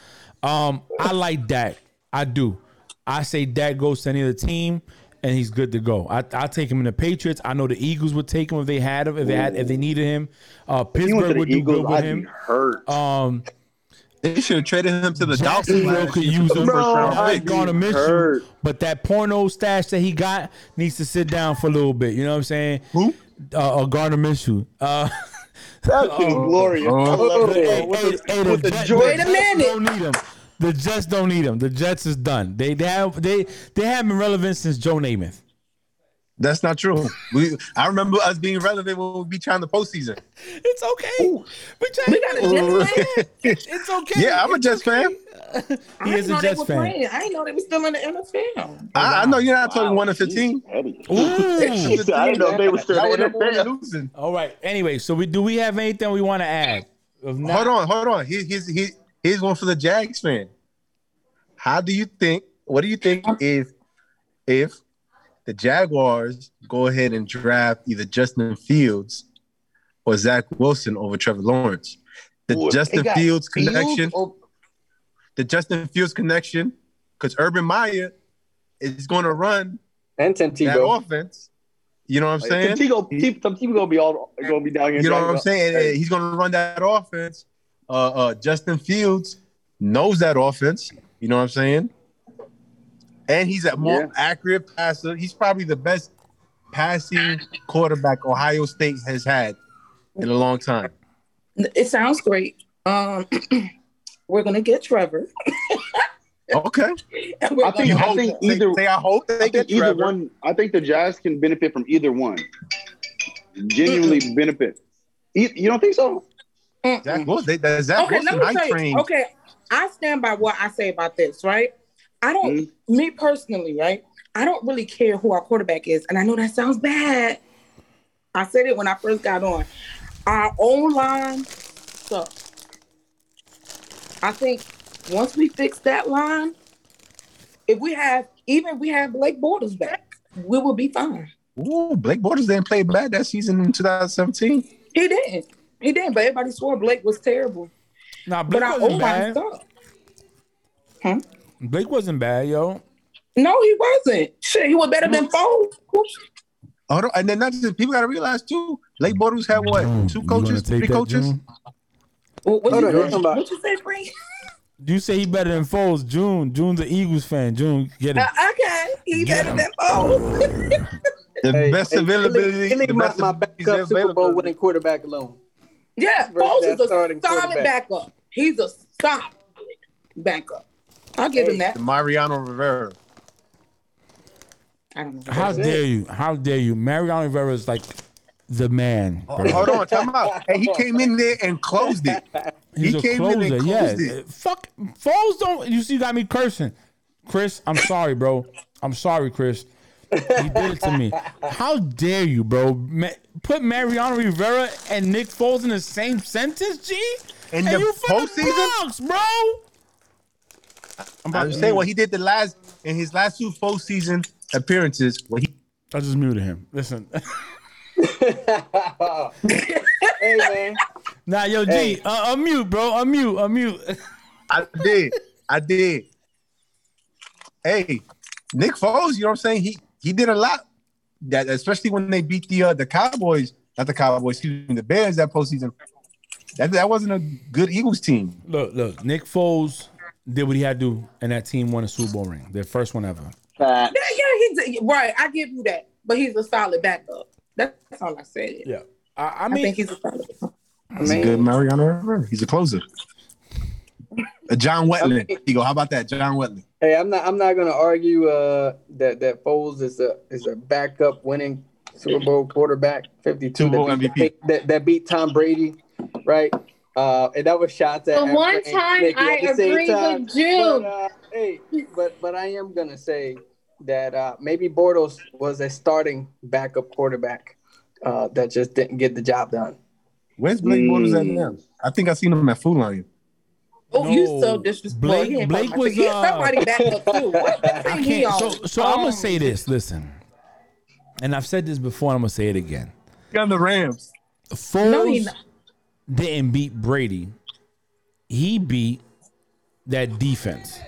Um, I like that. I do. I say that goes to any other team, and he's good to go. I I take him in the Patriots. I know the Eagles would take him if they had him, if they had if they needed him. Uh, If he went to Pittsburgh the would do Eagles, good with I'd be him. hurt. Um, They should have traded him to the Dolphins. Jacksonville could use the him. first round I pick. like Gardner Minshew, hurt. but that porno stash that he got needs to sit down for a little bit. You know what I'm saying? Who? Uh, uh Gardner Minshew. Uh, Oh, glorious. I love Hey, it. hey, With hey, the- the the Jets- Wait a minute. Don't need him. The Jets don't need him. The Jets is done. They they have they they haven't been relevant since Joe Namath. That's not true. We, I remember us being relevant when we be trying the postseason. It's okay. We, trying We got a Jets fan. It's okay. Yeah, I'm a Jets fan. He I is a Jets fan. playing. I didn't know they were still in the NFL. I, I know you're not talking Wow, one to fifteen. he's. Ooh. I didn't know if they were still in the NFL. losing. All right. Anyway, so we do we have anything we want to add? Not- Hold on, hold on. Here, here's here, here's one for the Jags fan. How do you think? What do you think um, if if the Jaguars go ahead and draft either Justin Fields or Zach Wilson over Trevor Lawrence? The Ooh, Justin they got Fields Fields connection. or- The Justin Fields connection, because Urban Meyer is going to run And that Tentigo. offense. You know what I'm saying? Some Tebow- Te- Tebow gonna be all gonna be down here. You know what I'm saying? about- He's going to run that offense. Uh, uh, Justin Fields knows that offense. You know what I'm saying? And he's a more Yeah. accurate passer. He's probably the best passing quarterback Ohio State has had in a long time. It sounds great. Um, we're gonna get Trevor. Okay. I think gonna- I think either Say I hope I they get either Trevor. one. I think the Jags can benefit from either one. Genuinely benefit. You, you don't think so? Mm-mm. Zach Wilson, that Zach okay, Wilson let me hype tell you. Okay, I stand by what I say about this, right? I don't, Mm-hmm. me personally, right? I don't really care who our quarterback is, and I know that sounds bad. I said it when I first got on. Our own line sucks. I think once we fix that line, if we have even if we have Blake Bortles back, we will be fine. Ooh, Blake Bortles didn't play bad that season in 2017. He didn't. He didn't. But everybody swore Blake was terrible. Nah, But Blake our wasn't O line bad. sucked. Blake wasn't bad, yo. No, he wasn't. Shit, he was better than Foles. Oh, no, and then not just people got to realize too. Blake Bortles had what two coaches, three coaches. What, what, you, on, what, talking about- what you say, Frank? You say he better than Foles. June. June's an Eagles fan. June, get him. Uh, okay, he better than Foles. The best Hey, availability. He leave my, my backup Super Bowl winning quarterback alone. Yeah, Versus Foles that is a solid quarterback. backup. He's a solid backup. I'll give him that. Mariano Rivera. I don't know. How dare you? How dare you? Mariano Rivera is like the man. Oh, Hold on, time out. Hey, he came in there and closed it. He's he a came closer. in and yeah. closed it. Fuck Foles don't. You see, you got me cursing. Chris, I'm sorry, bro. I'm sorry, Chris. He did it to me. How dare you, bro? Ma- put Mariano Rivera and Nick Foles in the same sentence, G? In and the you from the postseason? Bronx, bro. I'm I'm saying what he did the last in his last two postseason appearances. What he I just muted him. Listen. hey man, Nah, yo, G, Hey. uh, unmute, bro. Unmute, unmute. I did, I did. Hey, Nick Foles, you know what I'm saying? He he did a lot. That especially when they beat the uh, the Cowboys, not the Cowboys, excuse me, the Bears that postseason. That that wasn't a good Eagles team. Look, look. Nick Foles did what he had to do, and that team won a Super Bowl ring. Their first one ever. Yeah, yeah, he's right. I give you that, but he's a solid backup. That's all I said. Yeah, I, I I mean, think he's a solid. He's a good Mariano Rivera. He's a closer. John Wetteland. He go, how about that, John Wetteland? hey, I'm not. I'm not gonna argue uh, that that Foles is a is a backup winning Super Bowl quarterback, 52 Super Bowl that beat, MVP. that, that beat Tom Brady, right? Uh, and that was shots at The one time Nicky I at the same agree time. with June. But, uh, hey, but but I am gonna say that uh, maybe Bortles was a starting backup quarterback uh, that just didn't get the job done. Where's Blake Bortles at now? I think I seen him at Food Lion. Oh, you No. so disrespectful. Blake- He Blake was, he's uh, somebody backup too. What I team can't. on? So, so I'm gonna Um, say this. Listen, and I've said this before. and I'm gonna say it again. Got the Rams. Foles No, he didn't beat Brady. He beat that defense.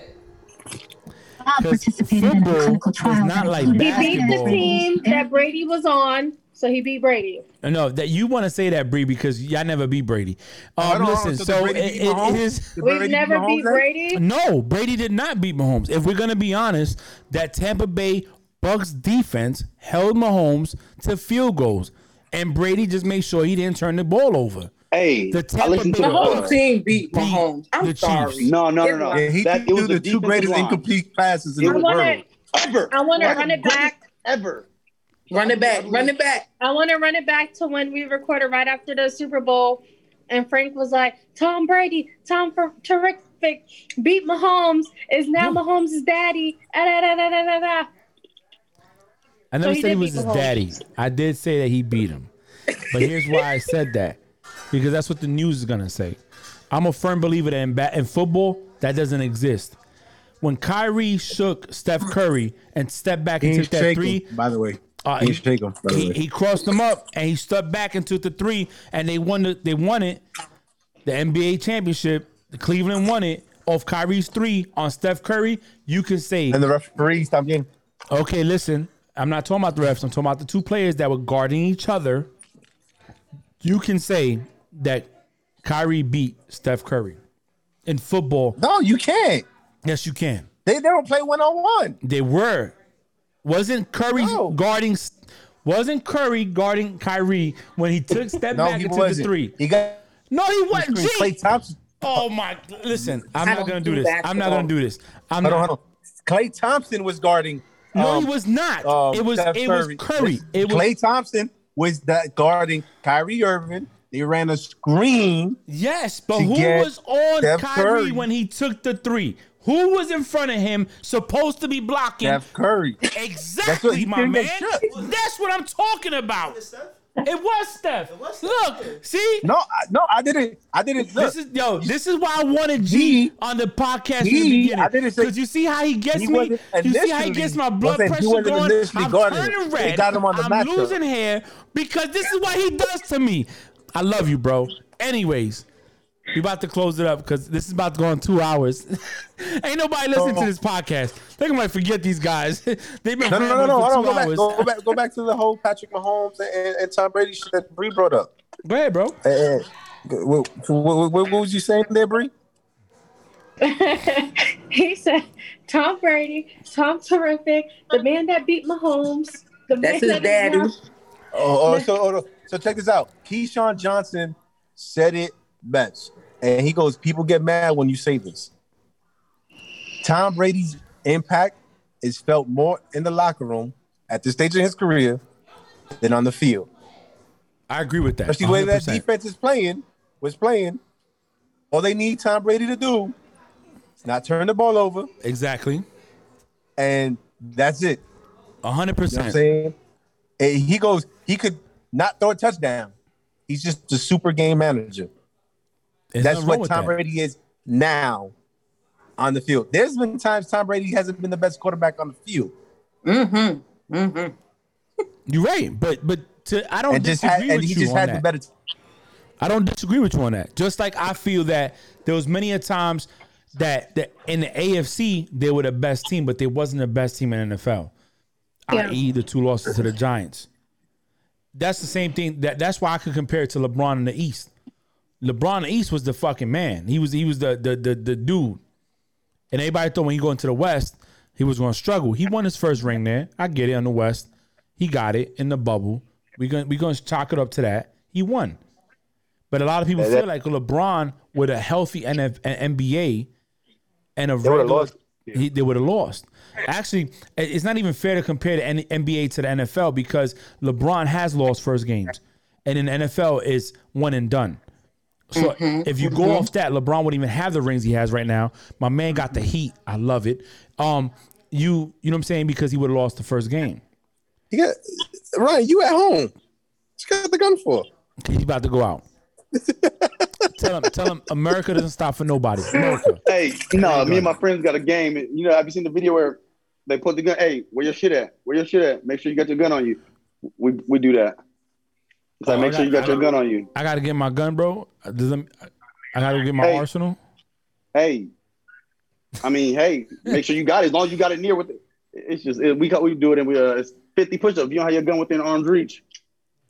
Because football is not like He beat the team that Brady was on, so he beat Brady. No, that you want to say that, Bree, because y'all never beat Brady. Um, Hold on, listen, so did so Brady it, beat it- it Mahomes? is. Did We've Brady never Mahomes beat? Brady. No, Brady did not beat Mahomes. If we're gonna be honest, that Tampa Bay Bucks defense held Mahomes to field goals, and Brady just made sure he didn't turn the ball over. Hey, The I Tampa listened to The the whole team beat Beat Mahomes. I'm the sorry. Chiefs. No, no, no, no. Yeah, he That- threw it was the the two greatest line. incomplete passes in I the want world. ever. I want to run it back. Ever. Run it back. Run it back. I want to run it back to when we recorded right after the Super Bowl, and Frank was like, "Tom Brady, Tom for terrific, beat Mahomes, is now Mahomes' daddy." Ah, da, da, da, da, da, da. I never he said he was his Mahomes. daddy. I did say that he beat him, but here's why I said that because that's what the news is gonna say. I'm a firm believer that in, ba- in football that doesn't exist. When Kyrie shook Steph Curry and stepped back He and took that shake three, by the way. Uh, he he- him, he, he crossed them up and he stepped back and took the three, and they won the, they won it, the NBA championship. The Cleveland won it off Kyrie's three on Steph Curry. You can say and the referee stopped getting. Okay, listen. I'm not talking about the refs. I'm talking about the two players that were guarding each other. You can say that Kyrie beat Steph Curry in football. No, you can't. Yes, you can. They they don't play one on one. They were. Wasn't Curry No. guarding? Wasn't Curry guarding Kyrie when he took step No, back into wasn't. the three? He got No, he wasn't. G. Klay Thompson. Oh my! Listen, I'm I not gonna do do this. I'm not gonna do this. I'm Hold not. on. Klay Thompson was guarding. No, um, he was not. um, it was. Steph It was Curry. It was Klay Thompson was that guarding Kyrie Irving. They ran a screen. Yes, but who was on Steph Kyrie Curry. when he took the three? Who was in front of him supposed to be blocking? Steph Curry. Exactly, he my man. make. That's what I'm talking about. It was Steph. It was Steph. Look, see. No, I, no, I didn't. I didn't. Look, This is yo. This is why I wanted G on the podcast in the beginning. I didn't say- Because you see how he gets he me. You see how he gets my blood pressure going. I'm guarding turning him. They red. got him on the I'm matchup. losing hair because this is what he does to me. I love you, bro. Anyways, we about to close it up because this is about to go on two hours. Ain't nobody listening to this podcast. They might forget these guys. They've been no, no, no, rambling no. for Hold on, go back, go, go back, go back to the whole Patrick Mahomes and, and Tom Brady shit that Bree brought up. Go ahead, bro. Uh, what, what, what, what was you saying there, Bree? he said, "Tom Brady, Tom terrific, the man that beat Mahomes, the That's man his that is daddy. Oh, oh, so, oh, so check this out. Keyshawn Johnson said it best, and he goes, "People get mad when you say this." Tom Brady's impact is felt more in the locker room at this stage of his career than on the field. I agree with that. Especially the way that defense is playing, was playing. All they need Tom Brady to do is not turn the ball over, Exactly. and that's it. A hundred what I'm percent. saying? And he goes, he could not throw a touchdown. He's just a super game manager. There's That's what Tom that. Brady is now on the field. There's been times Tom Brady hasn't been the best quarterback on the field. Mm-hmm. Mm-hmm. You're right, but but to, I don't And just disagree had, and with he you just on had that. the better I don't disagree with you on that. Just like I feel that there was many a times that, that in the AFC they were the best team, but they wasn't the best team in NFL. Yeah. I.e. the two losses to the Giants. That's the same thing. That that's why I could compare it to LeBron in the East. LeBron East was the fucking man. He was he was the the the, the dude. And everybody thought when he go into the West, he was going to struggle. He won his first ring there. I get it on the West. He got it in the bubble. We going we going to chalk it up to that. He won. But a lot of people Yeah, feel that- like LeBron with a healthy NF, NBA and a They regular, lost. he, they would have lost. Actually, it's not even fair to compare the N- NBA to the NFL because LeBron has lost first games, and in the NFL is one and done. So if you go off that, LeBron wouldn't even have the rings he has right now. My man got the heat. I love it. Um, you you know what I'm saying because he would have lost the first game. You got Ryan, you at home. What you got the gun for? He's about to go out. tell him, tell him, America doesn't stop for nobody. America. Hey, no, me and my friends got a game. You know, have you seen the video where they put the gun? Hey, where your shit at? Where your shit at? Make sure you got your gun on you. We we do that. It's like Oh, make I sure you got- got your gun on you. I gotta get my gun, bro. Does it- I gotta get my Hey. arsenal. Hey, I mean, hey, make sure you got it. As long as you got it near with it. It's just it, we we do it and we uh it's 50 push-ups. You don't have your gun within arm's reach.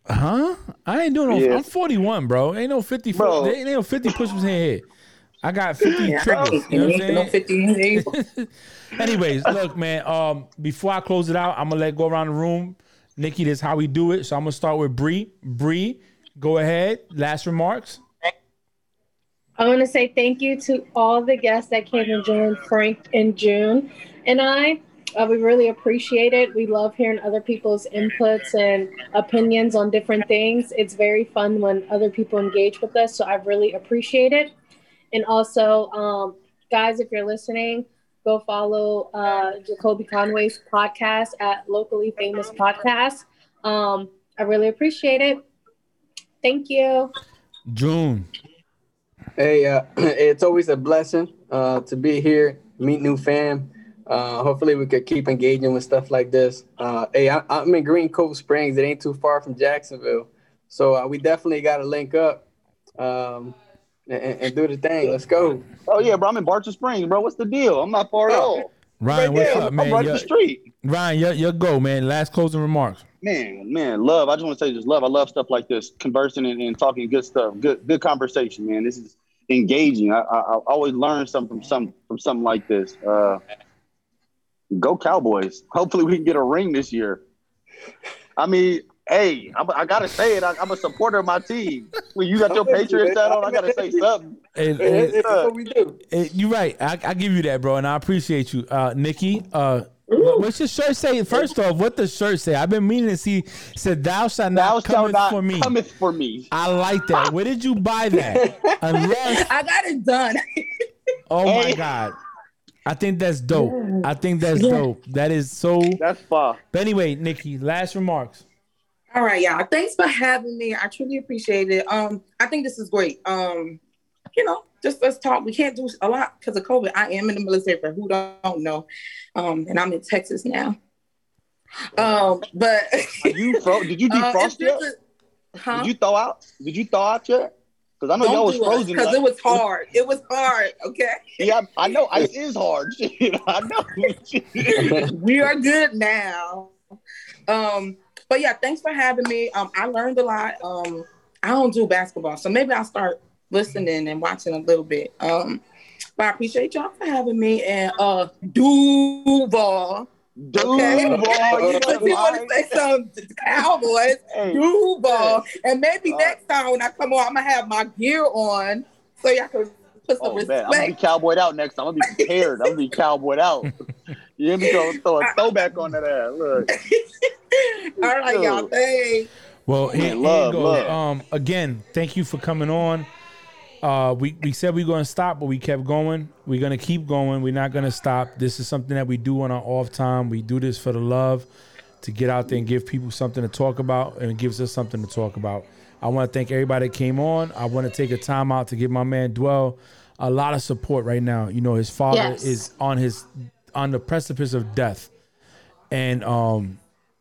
Huh? I ain't doing no. Yeah. I'm 41, bro. Ain't no 50. Bro. There ain't no 50 push-ups in here. I got 50 Yeah, triggers. You know what no I'm 50 in saying? there. Anyways, look, man. Um, before I close it out, I'm gonna let go around the room. Nikki, this is how we do it. So I'm gonna start with Bree. Bree, go ahead. Last remarks. I want to say thank you to all the guests that came and joined Frank and June and I. Uh, we really appreciate it. We love hearing other people's inputs and opinions on different things. It's very fun when other people engage with us. So I really appreciate it. And also, um, guys, if you're listening, go follow uh, Jacoby Conway's podcast at Locally Famous Podcast. Um, I really appreciate it. Thank you. June. Hey, uh, it's always a blessing uh, to be here, meet new fam. Uh, hopefully, we could keep engaging with stuff like this. Uh, hey, I, I'm in Green Cove Springs. It ain't too far from Jacksonville, so uh, we definitely got to link up um, and, and do the thing. Let's go. Oh yeah, bro. I'm in Barton Springs, bro. What's the deal? I'm not far at all. Ryan, Right what's there. up, I'm man? right up Your- the street. Ryan, your, your go, man. Last closing remarks. Man, man, love. I just want to say just love. I love stuff like this, conversing and, and talking good stuff, good good conversation, man. This is engaging. I, I, I always learn something from some from something like this. Uh, go Cowboys! Hopefully, we can get a ring this year. I mean, hey, I'm, I gotta say it. I, I'm a supporter of my team. When you got your Patriots hat on, I gotta say something. And, Hey, and- that's what we do. You're right. I, I give you that, bro, and I appreciate you, uh, Nikki. Uh, what- what's your shirt say? First off, what the shirt say? I've been meaning to see. it Said, "Thou shalt not shalt cometh not for me." cometh for me. I like that. Where did you buy that? Unless, I got it done. oh my god, I think that's dope. I think that's dope. That is so. That's far. But anyway, Nikki, last remarks. All right, y'all. Thanks for having me. I truly appreciate it. Um, I think this is great. Um, you know, just let's talk. We can't do a lot because of COVID. I am in the military for who don't know. Um, and I'm in Texas now. Um, but Are you fro- did you Uh, defrost it's yet? a- huh? Did you thaw out? Did you thaw out yet? Because I know y'all was frozen. because it was hard. It was hard. Okay. Yeah, I know ice is hard. I know. we are good now. Um, but yeah, thanks for having me. Um, I learned a lot. Um, I don't do basketball, so maybe I'll start listening and watching a little bit. Um, but I appreciate y'all for having me and uh Duval. Okay. Duval, you know want to say something, Cowboys, Duval. And maybe next time when I come on, I'm gonna have my gear on so y'all can put some Oh man, I'm gonna be respect. cowboyed out next time. I'm gonna be prepared. I'm gonna be cowboyed out. You hear me? Throw, throw a throwback on that ass. Look. All right, y'all. Thanks. Well, here, here love, you go. love. Um, again, thank you for coming on. Uh, we, we said we are gonna stop, but we kept going. We're gonna keep going. We're not gonna stop. This is something that we do on our off time. We do this for the love, to get out there and give people something to talk about, and it gives us something to talk about. I want to thank everybody that came on. I want to take a time out to give my man Dwell a lot of support right now. You know, his father Yes. is on his on the precipice of death, and um,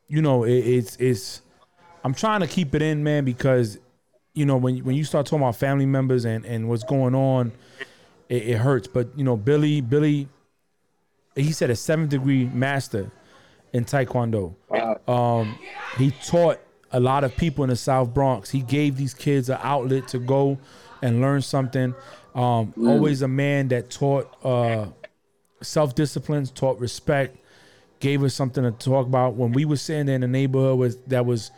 you know, it, it's it's. I'm trying to keep it in, man, because you know when when you start talking about family members and and what's going on, it, it hurts. But you know, Billy, Billy, he said a seventh degree master in Taekwondo. Um, he taught a lot of people in the South Bronx. He gave these kids an outlet to go and learn something. Um, Mm. Always a man that taught uh, self discipline, taught respect, gave us something to talk about. When we were sitting in the neighborhood was that was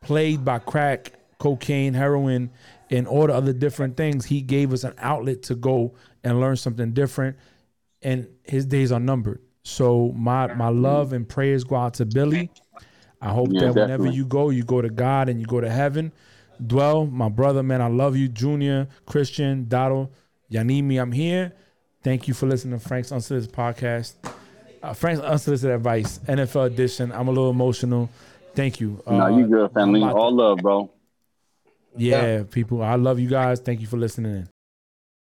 plagued by crack, cocaine, heroin, and all the other different things, he gave us an outlet to go and learn something different. And his days are numbered. So my my love and prayers go out to Billy. I hope Yeah, that whenever definitely. you go, you go to God and you go to heaven. Dwell, my brother, man, I love you. Junior, Christian, Dotto, Yanimi, I'm here. Thank you for listening to Frank's Unsolicited podcast. Uh, Frank's Unsolicited Advice, NFL edition. I'm a little emotional. Thank you. no, Uh, you good, family. I'm about to- All love, bro. yeah, people. I love you guys. Thank you for listening in.